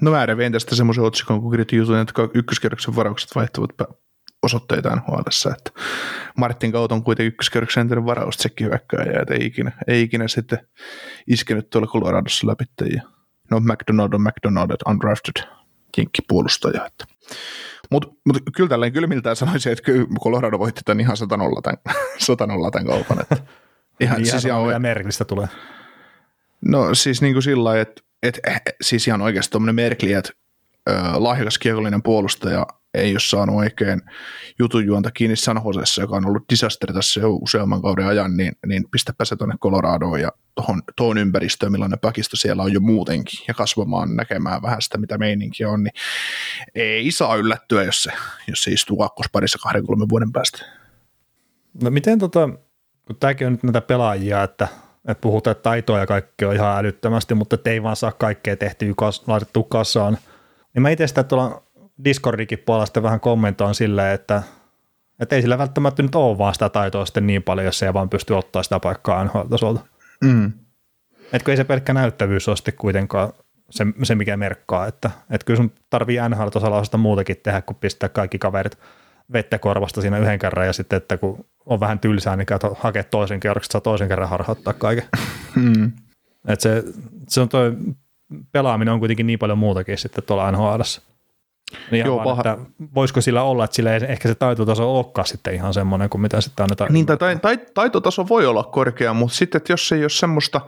No mä revin tästä semmoisen otsikon, kun kirjoitin jutun, että ykköskerroksen varaukset vaihtuvat osoitteita nhl että Martin kautta on kuitenkin ykköskerroksen entinen varaus hyökkääjä, että ei ikinä, ei ikinä sitten iskenyt tuolla Coloradossa läpi. No McDonald on McDonald, undrafted jenkkipuolustaja. Että. Mutta mut kyllä tälleen kylmiltään sanoisin, että kyllä Colorado voitti tämän ihan satanolla tämän, satanolla tämän kaupan. Että ihan, niin siis ihan merkistä tulee. No siis niin kuin sillä lailla, että, että siis ihan oikeasti tuommoinen Merkli, että lahjakas kiekollinen puolustaja ei ole saanut oikein jutujuonta kiinni San Josessa, joka on ollut disaster tässä jo useamman kauden ajan, niin, niin pistäpä se tuonne Coloradoon ja tuohon, tuohon ympäristöön, millainen pakisto siellä on jo muutenkin, ja kasvamaan näkemään vähän sitä, mitä meininkiä on, niin ei saa yllättyä, jos se, jos se istuu kakkosparissa kahden kolmen vuoden päästä. No miten tota, kun tämäkin on nyt näitä pelaajia, että että puhutaan, että taitoa ja on ihan älyttömästi, mutta ei vaan saa kaikkea tehtyä kas, laitettua kasaan. Niin mä itse sitä tuolla Discordikin puolesta vähän kommentoin silleen, että, että ei sillä välttämättä nyt ole vaan sitä taitoa sitten niin paljon, jos ei vaan pysty ottaa sitä paikkaa NHL-tasolta. Mm. Että ei se pelkkä näyttävyys ole sitten kuitenkaan se, se mikä merkkaa, että, että kyllä sun tarvii NHL-tasolla muutakin tehdä, kun pistää kaikki kaverit vettä korvasta siinä yhden kerran ja sitten, että kun on vähän tylsää, niin kato, hakea toisen kerran, saa toisen kerran harhauttaa kaiken. Mm. Et se, se on toi pelaaminen on kuitenkin niin paljon muutakin sitten tuolla nhl niin Joo, vaan, että voisiko sillä olla, että sillä ei ehkä se taitotaso olekaan sitten ihan semmoinen kuin mitä sitten annetaan. Niin, tai, tai, taitotaso voi olla korkea, mutta sitten, että jos ei ole semmoista,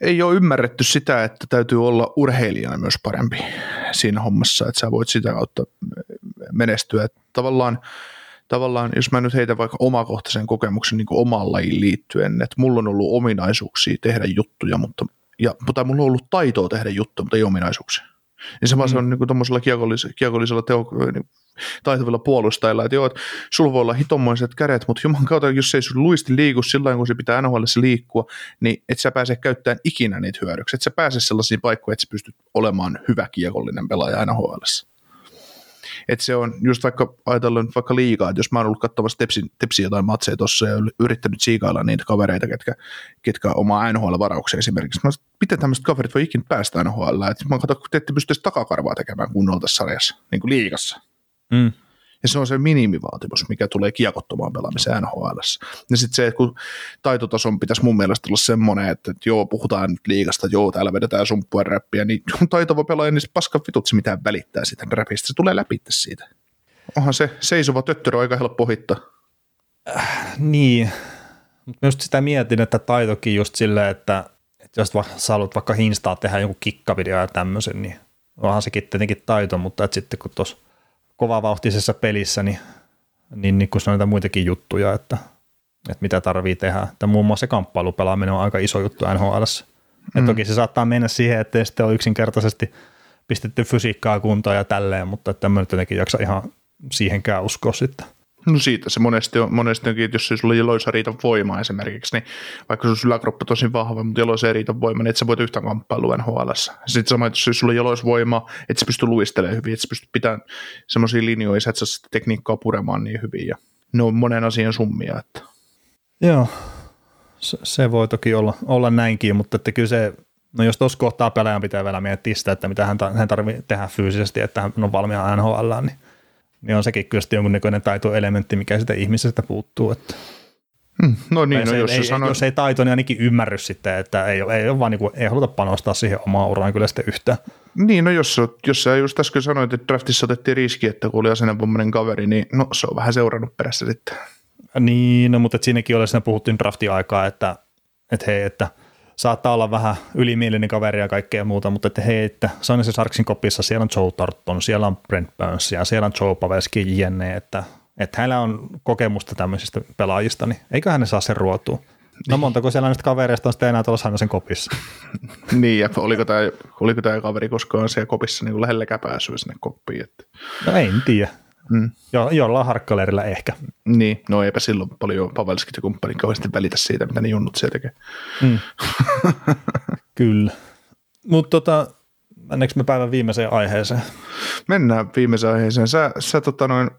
ei ole ymmärretty sitä, että täytyy olla urheilijana myös parempi siinä hommassa, että sä voit sitä kautta menestyä. Että tavallaan tavallaan, jos mä nyt heitän vaikka omakohtaisen kokemuksen niin omaan lajiin liittyen, että mulla on ollut ominaisuuksia tehdä juttuja, mutta, ja, tai mulla on ollut taitoa tehdä juttuja, mutta ei ominaisuuksia. Niin sama mm. se on niin tuommoisella kiekollisella, kiekollisella teo, niin, taitavilla puolustajilla, että joo, että sulla voi olla hitommoiset kädet, mutta juman kautta, jos ei sun luisti liiku sillä kun se pitää NHL liikkua, niin et sä pääse käyttämään ikinä niitä hyödyksi. Et sä pääse sellaisiin paikkoihin, että sä pystyt olemaan hyvä kiekollinen pelaaja NHL. Että se on just vaikka ajatellaan nyt vaikka liikaa, että jos mä oon ollut katsomassa tepsi, tepsi jotain matseja tuossa ja yrittänyt siikailla niitä kavereita, ketkä, ketkä omaa NHL-varauksia esimerkiksi. Mä miten tämmöiset kaverit voi ikinä päästä NHL, että mä katson, kun te ette pysty takakarvaa tekemään kunnolla tässä sarjassa, niin kuin liigassa. Mm. Ja se on se minimivaatimus, mikä tulee kiekottomaan pelaamiseen NHL. Ja sitten se, että kun taitotason pitäisi mun mielestä olla semmoinen, että, että joo, puhutaan nyt liigasta, joo, täällä vedetään sumppua räppiä, niin taitava pelaaja, niin paska vitut se mitään välittää siitä räpistä, se tulee läpi siitä. Onhan se seisova töttörö aika helppo ohittaa. Äh, niin, mutta just sitä mietin, että taitokin just silleen, että, että jos va, sä haluat vaikka hinstaa tehdä joku kikkavideo ja tämmöisen, niin onhan sekin tietenkin taito, mutta että sitten kun tuossa kovavauhtisessa pelissä, niin, niin, niin kun se on niitä muitakin juttuja, että, että mitä tarvii tehdä. Että muun muassa se kamppailupelaaminen on aika iso juttu NHL. Mm. toki se saattaa mennä siihen, että sitten on yksinkertaisesti pistetty fysiikkaa kuntoon ja tälleen, mutta että mä nyt jotenkin jaksa ihan siihenkään uskoa sitten. No siitä se monesti on, monesti onkin, että jos sulla jaloissa riitä voimaa esimerkiksi, niin vaikka sun yläkroppa tosi vahva, mutta jaloissa ei riitä voimaa, niin et sä voit yhtään kamppailua NHL. Sitten sama, että jos sulla jaloissa voimaa, että sä pysty luistelemaan hyvin, että sä pysty pitämään semmoisia linjoja, sä tekniikkaa puremaan niin hyvin. Ja ne on monen asian summia. Että. Joo, se, se voi toki olla, olla näinkin, mutta että kyllä se, no jos tuossa kohtaa pelaajan pitää vielä miettiä sitä, että mitä hän, hän tarvitsee tehdä fyysisesti, että hän on valmiina NHL, niin niin on sekin kyllä jonkunnäköinen taitoelementti, mikä sitä ihmisestä puuttuu. Että Hmm, no niin, no, ei, jos, ei, sanoo... jos ei taito, niin ainakin ymmärrys sitten, että ei, ei, ole vaan niin kuin, ei haluta panostaa siihen omaan uraan kyllä sitten yhtään. Niin, no jos, jos sä just äsken sanoit, että draftissa otettiin riski, että kun oli asennepomminen kaveri, niin no se on vähän seurannut perässä sitten. Niin, no mutta siinäkin oli, siinä puhuttiin draftin aikaa, että, että hei, että – saattaa olla vähän ylimielinen kaveri ja kaikkea muuta, mutta että hei, että Sanisen Sarksin kopissa siellä on Joe Tarton, siellä on Brent Burns ja siellä on Joe Pavelski jne, että, että hänellä on kokemusta tämmöisistä pelaajista, niin eiköhän ne saa sen ruotua. No montako siellä näistä kavereista on sitten enää tuolla Sanisen kopissa? niin, ja oliko tämä, oliko tämä kaveri koskaan siellä kopissa niin lähelläkään pääsyä sinne koppiin? Että... No en tiedä. Mm. Jo, jollain harkkalerillä ehkä. Niin, no eipä silloin paljon Pavelskit ja kumppanit kauheasti välitä siitä, mitä ne junnut siellä tekee. Mm. Kyllä. Mutta tota, mennäänkö me päivän viimeiseen aiheeseen? Mennään viimeiseen aiheeseen. Sä, sä tota noin,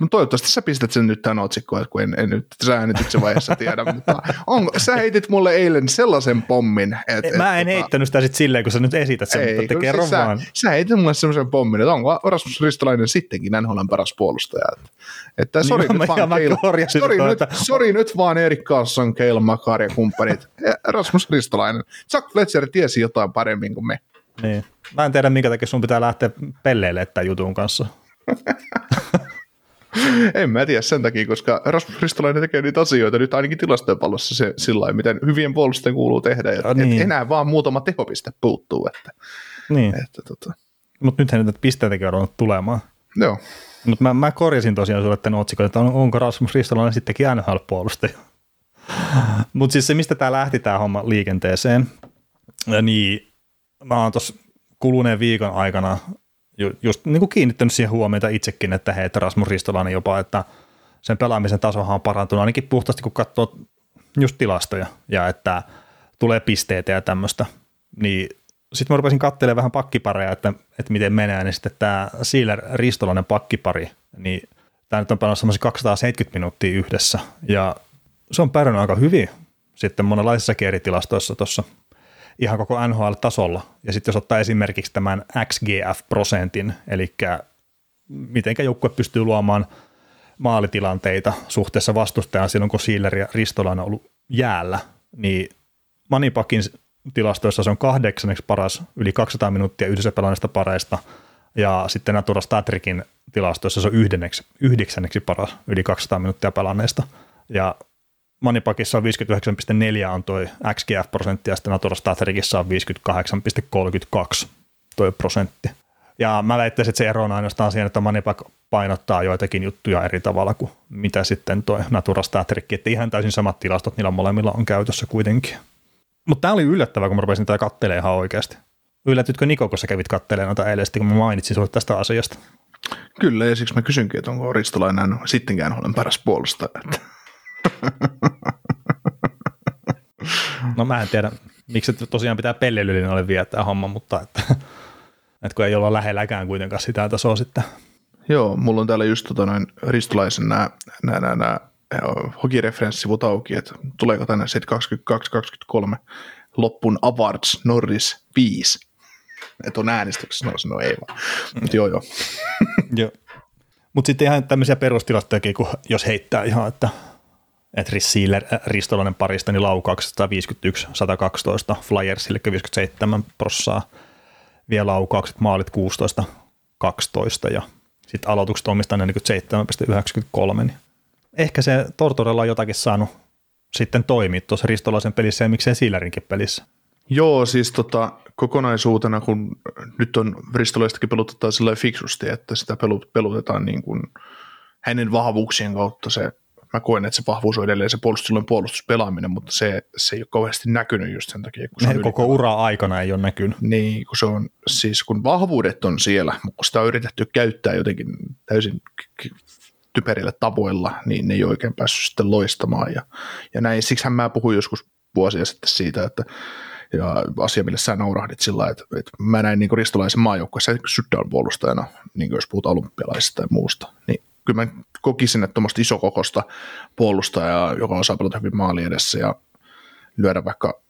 No toivottavasti sä pistät sen nyt tämän otsikkoon, kun en, en nyt sä äänityksen vaiheessa tiedä, mutta on, sä heitit mulle eilen sellaisen pommin. Et, Mä en et, tota- heittänyt sitä sitten silleen, kun sä nyt esität sen, ei, mutta kerro siis vaan. Sä, sä heitit mulle sellaisen pommin, että onko Rasmus Ristolainen sittenkin NHLn paras puolustaja. Että, että niin, sori, nyt, vaan Keil, sori, nyt, sori nyt vaan Erik Karlsson, Keil Makar ja kumppanit. Rasmus Ristolainen. Chuck Fletcher tiesi jotain paremmin kuin me. Niin. Mä en tiedä, minkä takia sun pitää lähteä pelleille tämän jutun kanssa. en mä tiedä sen takia, koska Rasmus Ristolainen tekee niitä asioita nyt ainakin tilastojen pallossa se, sillä miten hyvien puolusten kuuluu tehdä. Ja, niin. et enää vaan muutama tehopiste puuttuu. Että, niin. että, tota. Mutta nythän niitä pisteitäkin on tulemaan. Joo. Mutta mä, mä korjasin tosiaan sulle tämän otsikon, että on, onko Rasmus Ristolainen sittenkin NHL-puolustaja. Mutta siis se, mistä tämä lähti tämä homma liikenteeseen, niin mä oon tuossa kuluneen viikon aikana just niin kuin kiinnittänyt siihen huomiota itsekin, että hei, että Rasmus Ristolainen jopa, että sen pelaamisen tasohan on parantunut ainakin puhtaasti, kun katsoo just tilastoja ja että tulee pisteitä ja tämmöistä, niin sitten mä rupesin katselemaan vähän pakkipareja, että, että miten menee, niin sitten tämä Siiler Ristolainen pakkipari, niin tämä nyt on pelannut semmoisia 270 minuuttia yhdessä. Ja se on pärjännyt aika hyvin sitten monenlaisissa eri tilastoissa tuossa ihan koko NHL-tasolla. Ja sitten jos ottaa esimerkiksi tämän XGF-prosentin, eli miten joukkue pystyy luomaan maalitilanteita suhteessa vastustajaan silloin, kun Sealer ja Ristola on ollut jäällä, niin Manipakin tilastoissa se on kahdeksanneksi paras yli 200 minuuttia yhdessä pelaanista pareista, ja sitten Natura Statrikin tilastoissa se on yhdenneksi, yhdeksänneksi paras yli 200 minuuttia pelanneista. Ja Manipakissa on 59,4 on toi XGF-prosentti ja sitten Natura Statrikissa on 58,32 toi prosentti. Ja mä väittäisin, että se ero on ainoastaan siinä, että Manipak painottaa joitakin juttuja eri tavalla kuin mitä sitten toi Natura Statrikki, että ihan täysin samat tilastot niillä molemmilla on käytössä kuitenkin. Mutta tämä oli yllättävää, kun mä rupesin tätä kattelemaan ihan oikeasti. Yllätytkö Niko, kun sä kävit kattelemaan noita eilen, kun mä mainitsin sinulle tästä asiasta? Kyllä, ja siksi mä kysynkin, että onko Ristolainen sittenkään olen paras puolustaja. No mä en tiedä, miksi tosiaan pitää ole viettää homma, mutta että, että kun ei olla lähelläkään kuitenkaan sitä tasoa sitten. Joo, mulla on täällä just tota noin ristolaisen nämä, nämä, nämä, nämä hokireferenssivut auki, että tuleeko tänne sitten 22-23 loppun Awards Norris 5. Että on äänestyksessä, no, no ei vaan. Mutta joo joo. Joo. Mutta sitten ihan tämmöisiä perustilastoja, kun jos heittää ihan, että, että Sealer, äh, ristolainen parista, niin laukaukset 151, 112, Flyersille 57 prossaa, vielä laukaukset, maalit 16, 12 ja sitten aloitukset omistaa 47,93, niin ehkä se Tortorella on jotakin saanut sitten toimia tuossa ristolaisen pelissä ja miksei Sealerinkin pelissä. Joo, siis tota, kokonaisuutena, kun nyt on ristolaistakin pelutetaan sillä fiksusti, että sitä pelutetaan niin kuin hänen vahvuuksien kautta se mä koen, että se vahvuus on edelleen se puolustussilloin puolustuspelaaminen, mutta se, se ei ole kauheasti näkynyt just sen takia. Kun se on koko ura aikana ei ole näkynyt. Niin, kun se on, siis kun vahvuudet on siellä, mutta kun sitä on yritetty käyttää jotenkin täysin typerillä tavoilla, niin ne ei oikein päässyt sitten loistamaan. Ja, ja näin, siksihän mä puhuin joskus vuosia sitten siitä, että ja asia, millä sä naurahdit sillä että, että mä näin niin ristolaisen maajoukkueessa shutdown puolustajana, niin jos puhutaan olympialaisista ja muusta, niin kyllä mä kokisin, että tuommoista isokokosta puolustajaa, joka osaa pelata hyvin maali edessä ja lyödä vaikka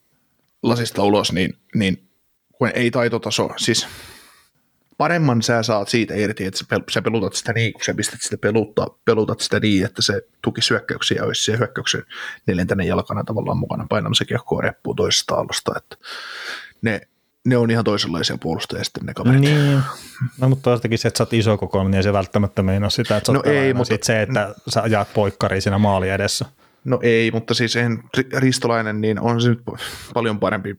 lasista ulos, niin, niin kun ei taitotaso, siis paremman sä saat siitä irti, että sä pelutat sitä niin, kun sä pistät sitä peluttaa, pelutat sitä niin, että se tuki syökkäyksiä olisi siellä hyökkäyksen neljäntenä jalkana tavallaan mukana painamassa kiekkoa reppuun toisesta alosta, että ne, ne on ihan toisenlaisia puolustajia sitten ne kaverit. Niin, no mutta toistakin se, että sä oot iso kokoinen, niin ei se välttämättä meinaa sitä, että sä no ei, mutta sit se, että sä ajaat poikkariin siinä maali edessä. No ei, mutta siis en, Ristolainen, niin on se nyt paljon parempi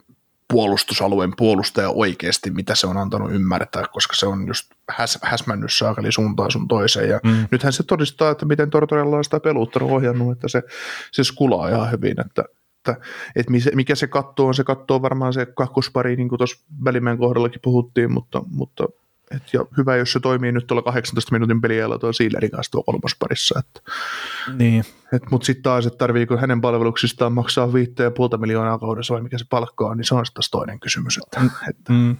puolustusalueen puolustaja oikeasti, mitä se on antanut ymmärtää, koska se on just häs, häsmännyt saakeli suuntaan sun toiseen. Ja mm. nythän se todistaa, että miten Tortorella on sitä peluuttanut ohjannut, että se, se skulaa ihan hyvin, että, että, että mikä se kattoo on, se kattoo varmaan se kakkospari, niin kuin tuossa välimeen kohdallakin puhuttiin, mutta, mutta et ja hyvä, jos se toimii nyt tuolla 18 minuutin peliajalla tuo Siilerin kanssa tuo kolmosparissa. Että, niin. et, mutta sitten taas, että tarviiko hänen palveluksistaan maksaa viittä puolta miljoonaa kaudessa vai mikä se palkka on, niin se on taas toinen kysymys. Että, mm. että. Mm.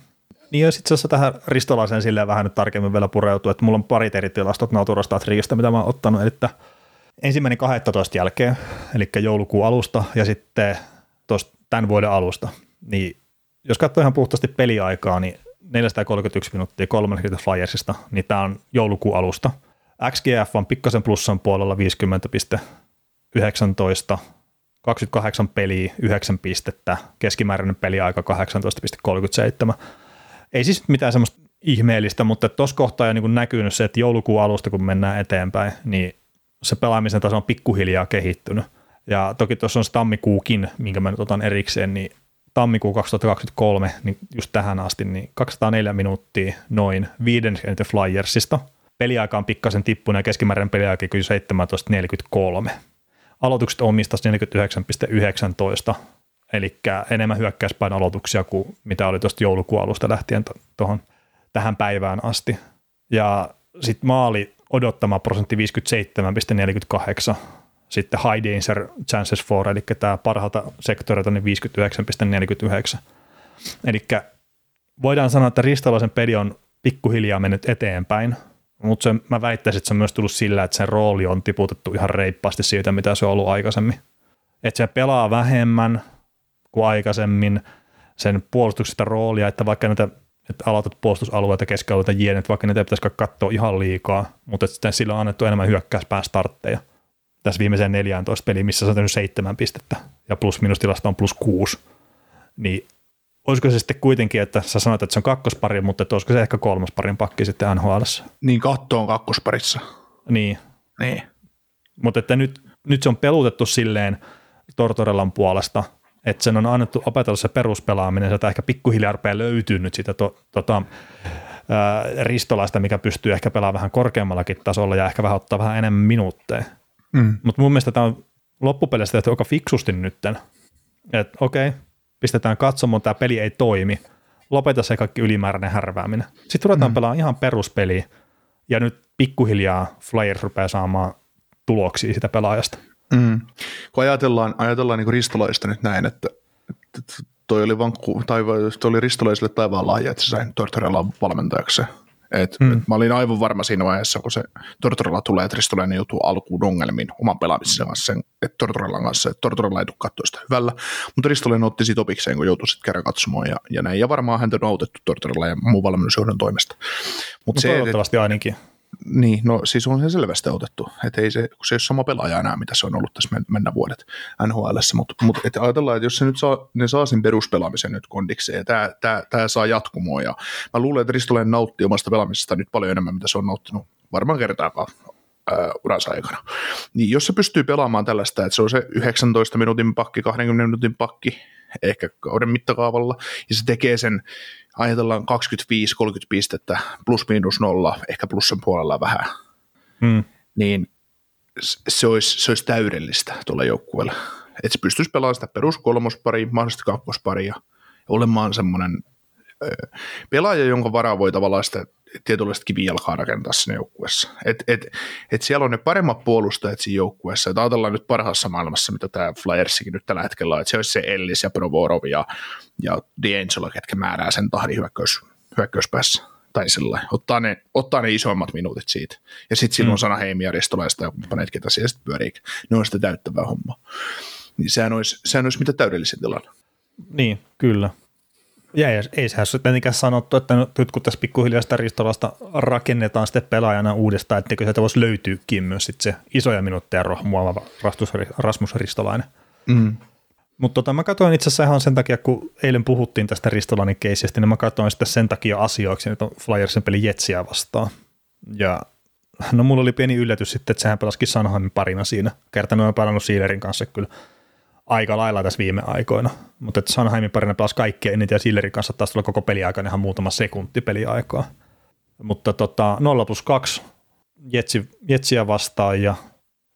Niin jos itse asiassa tähän ristolaiseen silleen vähän nyt tarkemmin vielä pureutuu, että mulla on parit eri tilastot Naturasta Triista, mitä mä oon ottanut, eli että ensimmäinen 12 jälkeen, eli joulukuun alusta ja sitten tuosta tämän vuoden alusta, niin jos katsoo ihan puhtaasti peliaikaa, niin 431 minuuttia 30 Flyersista, niin tämä on joulukuun alusta. XGF on pikkasen plussan puolella 50,19, 28 peliä, 9 pistettä, keskimääräinen peliaika 18,37. Ei siis mitään semmoista ihmeellistä, mutta tuossa kohtaa on niin näkynyt se, että joulukuun alusta kun mennään eteenpäin, niin se pelaamisen taso on pikkuhiljaa kehittynyt. Ja toki tuossa on se tammikuukin, minkä mä nyt otan erikseen, niin tammikuu 2023, niin just tähän asti, niin 204 minuuttia noin viiden Flyersista. Peliaika on pikkasen tippunut ja keskimääräinen peliaika kyllä 17.43. Aloitukset omistas 49.19, eli enemmän hyökkäyspäin aloituksia kuin mitä oli tuosta joulukuun alusta lähtien tuohon tähän päivään asti. Ja sitten maali odottama prosentti 57,48, sitten high danger chances for, eli tämä parhaalta sektorilta niin 59,49. Eli voidaan sanoa, että ristolaisen peli on pikkuhiljaa mennyt eteenpäin, mutta se, mä väittäisin, että se on myös tullut sillä, että sen rooli on tiputettu ihan reippaasti siitä, mitä se on ollut aikaisemmin. Että se pelaa vähemmän kuin aikaisemmin sen puolustuksesta roolia, että vaikka näitä että aloitat puolustusalueita, keskialueita, jienet, vaikka niitä ei pitäisi katsoa ihan liikaa, mutta sitten sillä on annettu enemmän hyökkäyspään startteja – tässä viimeiseen 14 peliin, missä se on tehnyt seitsemän pistettä ja plus minus tilasta on plus kuusi, niin olisiko se sitten kuitenkin, että sä sanoit, että se on kakkospari, mutta että olisiko se ehkä kolmosparin pakki sitten NHL? Niin katto on kakkosparissa. Niin. Niin. Mutta että nyt, nyt se on pelutettu silleen Tortorellan puolesta, että sen on annettu opetella se peruspelaaminen, sieltä ehkä pikkuhiljaa rupeaa löytyy nyt sitä to, tota, ää, ristolaista, mikä pystyy ehkä pelaamaan vähän korkeammallakin tasolla ja ehkä vähän ottaa vähän enemmän minuutteja. Mm. Mutta mun mielestä tämä on loppupeleissä tehty aika fiksusti nytten. Että okei, okay, pistetään katsomaan, tämä peli ei toimi. Lopeta se kaikki ylimääräinen härvääminen. Sitten ruvetaan mm. pelaamaan ihan peruspeliä ja nyt pikkuhiljaa Flyers rupeaa saamaan tuloksia sitä pelaajasta. Mm. Kun ajatellaan, ajatellaan niin ristolaista nyt näin, että, että toi oli, vankku, tai toi oli ristolaisille taivaan lahja, että se sai Tortorella valmentajaksi Et, mm. et mä olin aivan varma siinä vaiheessa, kun se Tortorella tulee, että Ristolainen joutuu alkuun ongelmiin oman pelaamisen kanssa, että Tortorellan kanssa, että Tortorella ei tule katsoa sitä hyvällä, mutta Ristolainen otti siitä opikseen, kun joutui sitten kerran katsomaan ja, ja näin, ja varmaan häntä on autettu Tortorella ja muun valmennusjohdon toimesta. Mut no, se, toivottavasti et, ainakin. Niin, no siis on se selvästi otettu, että ei se, kun se ei ole sama pelaaja enää, mitä se on ollut tässä mennä vuodet NHL, mutta, mutta että ajatellaan, että jos se nyt saa, ne saa sen peruspelaamisen nyt kondikseen, ja tämä, tämä, tämä saa jatkumoa, ja mä luulen, että Ristolen nauttii omasta pelaamisesta nyt paljon enemmän, mitä se on nauttinut varmaan kertaakaan uransa aikana. Niin jos se pystyy pelaamaan tällaista, että se on se 19 minuutin pakki, 20 minuutin pakki, ehkä kauden mittakaavalla, ja se tekee sen ajatellaan 25-30 pistettä, plus miinus nolla, ehkä plussan puolella vähän, mm. niin se olisi, se olisi täydellistä tuolla joukkueella. Että se pystyisi pelaamaan sitä peruskolmosparia, mahdollisesti kakkosparia, ja olemaan semmoinen pelaaja, jonka varaa voi tavallaan sitä tietynlaista kivijalkaa rakentaa sinne joukkueessa. Et, et, et siellä on ne paremmat puolustajat siinä joukkueessa. Et ajatellaan nyt parhaassa maailmassa, mitä tämä Flyersikin nyt tällä hetkellä on, että se olisi se Ellis ja Provorov ja, ja D'Angelo, ketkä määrää sen tahdin hyökkäys, hyökkäyspäässä. Tai sellainen. Ottaa ne, ottaa ne isoimmat minuutit siitä. Ja sitten siinä mm. on Sana Heimi ja Ristolaista ja kumppaneet, ketä siellä sitten pyörii. Ne on sitä täyttävää hommaa. Niin sehän olisi, sehän olisi mitä täydellisin tilanne. Niin, kyllä. Ja ei, ei sehän ole tietenkään sanottu, että nyt kun tässä pikkuhiljaa sitä ristolasta rakennetaan sitten pelaajana uudestaan, että sieltä voisi löytyykin myös sit se isoja minuutteja rohmuava Rasmus Ristolainen. Mm. Mutta tota, mä katsoin itse asiassa ihan sen takia, kun eilen puhuttiin tästä Ristolainen keisistä, niin mä katsoin sitten sen takia asioiksi, että on Flyersin peli Jetsiä vastaan. Ja no mulla oli pieni yllätys sitten, että sehän pelasikin Sanheimin parina siinä. Kertanut on pelannut Siilerin kanssa kyllä aika lailla tässä viime aikoina. Mutta että Sanheimin parina pelasi kaikkea eniten ja Sillerin kanssa taas tulla koko peliaikana ihan muutama sekunti peliaikaa. Mutta tota, 0 plus 2 Jetsi, Jetsiä vastaan ja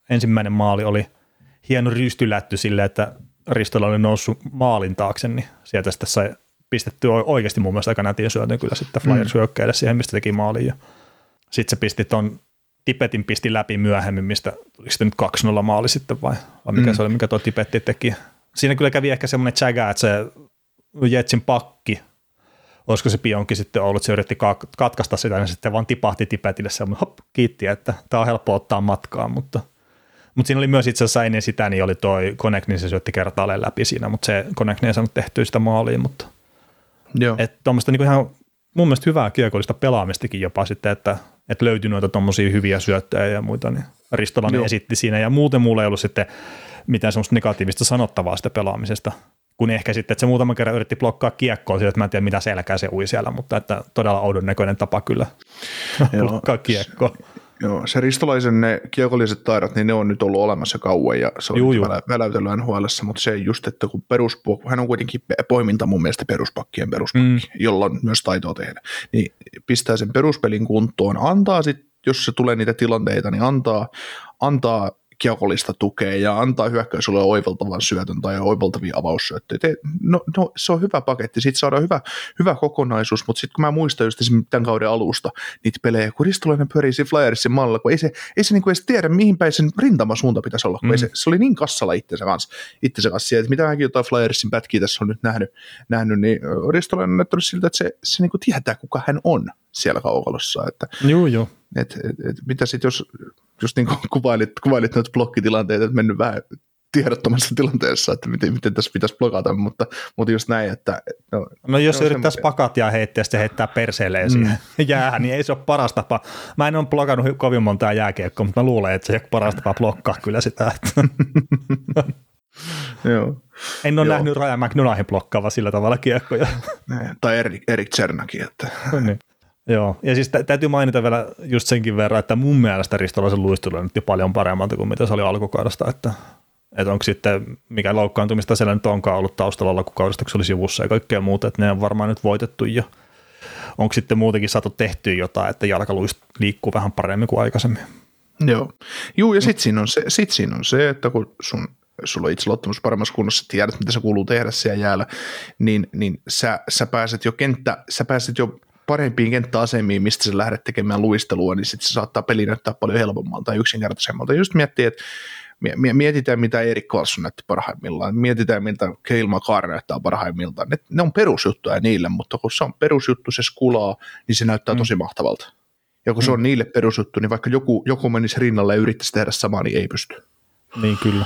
ensimmäinen maali oli hieno rystylätty sille, että Ristola oli noussut maalin taakse, niin sieltä sitten sai pistetty oikeasti mun mielestä aika nätin syötön kyllä sitten Flyers mm. siihen, mistä teki maalin. Ja sitten se pisti ton Tipetin pisti läpi myöhemmin, mistä tuli sitten nyt 2-0 maali sitten vai, vai mikä mm. se oli, mikä tuo Tipetti teki. Siinä kyllä kävi ehkä semmoinen tsägä, että se Jetsin pakki, olisiko se pionkin sitten ollut, se yritti katkaista sitä, niin sitten vaan tipahti Tipetille semmoinen, hop, kiitti, että tämä on helppo ottaa matkaan, mutta, mutta siinä oli myös itse asiassa ennen sitä, niin oli toi Connect, niin se syötti kertaalleen läpi siinä, mutta se Connect ei saanut tehtyä sitä maaliin, mutta Joo. että tuommoista niin ihan mun mielestä hyvää kiekollista pelaamistakin jopa sitten, että että löytyi noita tuommoisia hyviä syöttöjä ja muita, niin Ristolainen Joo. esitti siinä, ja muuten mulla ei ollut sitten mitään semmoista negatiivista sanottavaa sitä pelaamisesta, kun ehkä sitten, että se muutaman kerran yritti blokkaa kiekkoa sillä, että mä en tiedä mitä selkää se ui siellä, mutta että todella oudon näköinen tapa kyllä blokkaa kiekkoa. Joo, se Ristolaisen ne kiekolliset taidot, niin ne on nyt ollut olemassa kauan ja se on juu, juu. väläytellyt nhl mutta se just, että kun perus, hän on kuitenkin poiminta mun mielestä peruspakkien peruspakki, mm. jolla on myös taitoa tehdä, niin pistää sen peruspelin kuntoon, antaa sitten, jos se tulee niitä tilanteita, niin antaa, antaa kiekollista tukea ja antaa hyökkäysulle oivaltavan syötön tai oivaltavia avaussyöttöjä. No, no, se on hyvä paketti, siitä saadaan hyvä, hyvä kokonaisuus, mutta sitten kun mä muistan just tämän kauden alusta niitä pelejä, kun Ristolainen pyörii siinä Flyersin mallilla, kun ei se, ei se niinku edes tiedä, mihin päin sen rintama suunta pitäisi olla, kun mm. ei se, se, oli niin kassalla itsensä kanssa, itsensä kanssa että mitä mäkin jotain Flyersin pätkiä tässä on nyt nähnyt, nähnyt niin Ristolainen on näyttänyt siltä, että se, se niinku tietää, kuka hän on siellä kaukalossa. Että, joo, joo. Et, et, et, mitä sitten, jos just niin kuin kuvailit, kuvailit noita blokkitilanteita, että mennyt vähän tiedottomassa tilanteessa, että miten, miten tässä pitäisi blokata, mutta, mutta just näin, että... No, no jos yrittäisi pakatia heittää, sitten heittää perseelleen mm. siihen jäähän, niin ei se ole paras tapa. Mä en ole blokannut kovin montaa jääkiekkoa, mutta mä luulen, että se ei ole paras tapa blokkaa kyllä sitä. Joo. En ole Joo. nähnyt Raja McNunahin blokkaava sillä tavalla kiekkoja. tai Erik, Erik. Että. No niin. Joo, ja siis täytyy mainita vielä just senkin verran, että mun mielestä Ristolaisen luistelu on nyt jo paljon paremmalta kuin mitä se oli alkukaudesta, että, että onko sitten, mikä loukkaantumista siellä nyt onkaan ollut taustalla alkukaudesta, kun se oli sivussa ja kaikkea muuta, että ne on varmaan nyt voitettu jo. Onko sitten muutenkin saatu tehtyä jotain, että jalka liikkuu vähän paremmin kuin aikaisemmin? Joo, Juu, ja sitten siinä, on sit siinä on se, että kun sun sulla on itseluottamus paremmassa kunnossa, tiedät, mitä se kuuluu tehdä siellä jäällä, niin, niin sä, sä, pääset jo kenttä, sä pääset jo parempiin kenttäasemiin, mistä sä lähdet tekemään luistelua, niin sitten se saattaa peli näyttää paljon helpommalta ja yksinkertaisemmalta. Just miettii, että Mietitään, mitä Erik Karlsson näytti parhaimmillaan. Mietitään, miltä Keil McCarr näyttää parhaimmillaan. Ne, ne on perusjuttuja niille, mutta kun se on perusjuttu, se skulaa, niin se näyttää mm. tosi mahtavalta. Ja kun mm. se on niille perusjuttu, niin vaikka joku, joku menisi rinnalle ja yrittäisi tehdä samaa, niin ei pysty. Niin kyllä.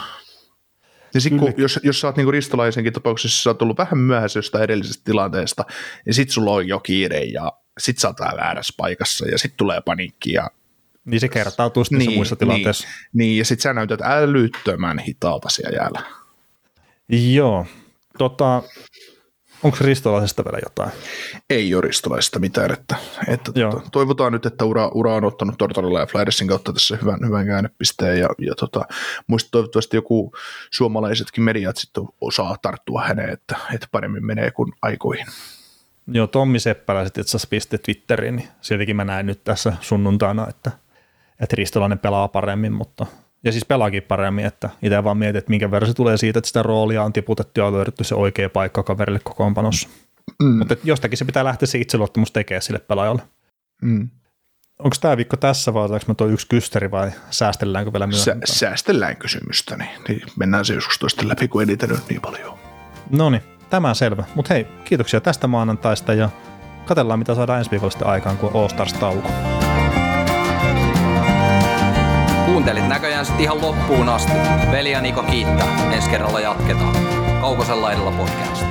Ja sit, kun, jos, jos sä oot niin ristolaisenkin tapauksessa, sä oot tullut vähän myöhässä jostain edellisestä tilanteesta, niin sit sulla on jo kiire ja sit sä oot väärässä paikassa ja sit tulee paniikki ja niin se kertautuu sitten niin, muissa tilanteissa. Niin, niin ja sitten sä näytät älyttömän hitaalta siellä jäällä. Joo. Tota, onko ristolaisesta vielä jotain? Ei ole ristolaisesta mitään, että, että tota, toivotaan nyt, että ura, ura on ottanut Tortorella ja Flyersin kautta tässä hyvän, hyvän käännepisteen ja, ja tota, muista toivottavasti joku suomalaisetkin mediat sitten osaa tarttua häneen, että, että paremmin menee kuin aikoihin. Joo, Tommi Seppälä sitten itse asiassa pisti Twitteriin, niin sieltäkin mä näin nyt tässä sunnuntaina, että – että Ristolainen pelaa paremmin, mutta ja siis pelaakin paremmin, että itse vaan mietin, että minkä verran se tulee siitä, että sitä roolia on tiputettu ja on löydetty se oikea paikka kaverille kokoonpanossa. Mm. Mutta jostakin se pitää lähteä se itseluottamus tekemään sille pelaajalle. Mm. Onko tämä viikko tässä vai otetaanko me tuo yksi kysteri vai säästelläänkö vielä myöhemmin? Sä, säästellään kysymystä, niin, niin mennään se joskus toista läpi, kun ei nyt niin paljon. No niin, tämä on selvä. Mutta hei, kiitoksia tästä maanantaista ja katsellaan mitä saadaan ensi viikolla sitten aikaan, kun All Stars tauko. Kuuntelit näköjään sitten ihan loppuun asti. Veli ja Niko kiittää. Ensi kerralla jatketaan. Kaukosella edellä podcast.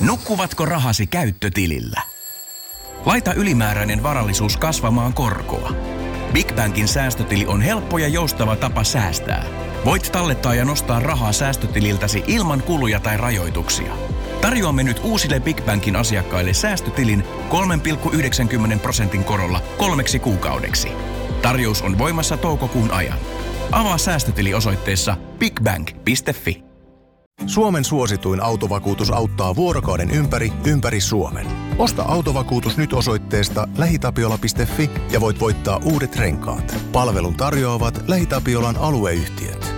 Nukkuvatko rahasi käyttötilillä? Laita ylimääräinen varallisuus kasvamaan korkoa. Big Bankin säästötili on helppo ja joustava tapa säästää. Voit tallettaa ja nostaa rahaa säästötililtäsi ilman kuluja tai rajoituksia – Tarjoamme nyt uusille Big Bankin asiakkaille säästötilin 3,90 prosentin korolla kolmeksi kuukaudeksi. Tarjous on voimassa toukokuun ajan. Avaa säästötili osoitteessa bigbank.fi. Suomen suosituin autovakuutus auttaa vuorokauden ympäri, ympäri Suomen. Osta autovakuutus nyt osoitteesta lähitapiola.fi ja voit voittaa uudet renkaat. Palvelun tarjoavat LähiTapiolan alueyhtiöt.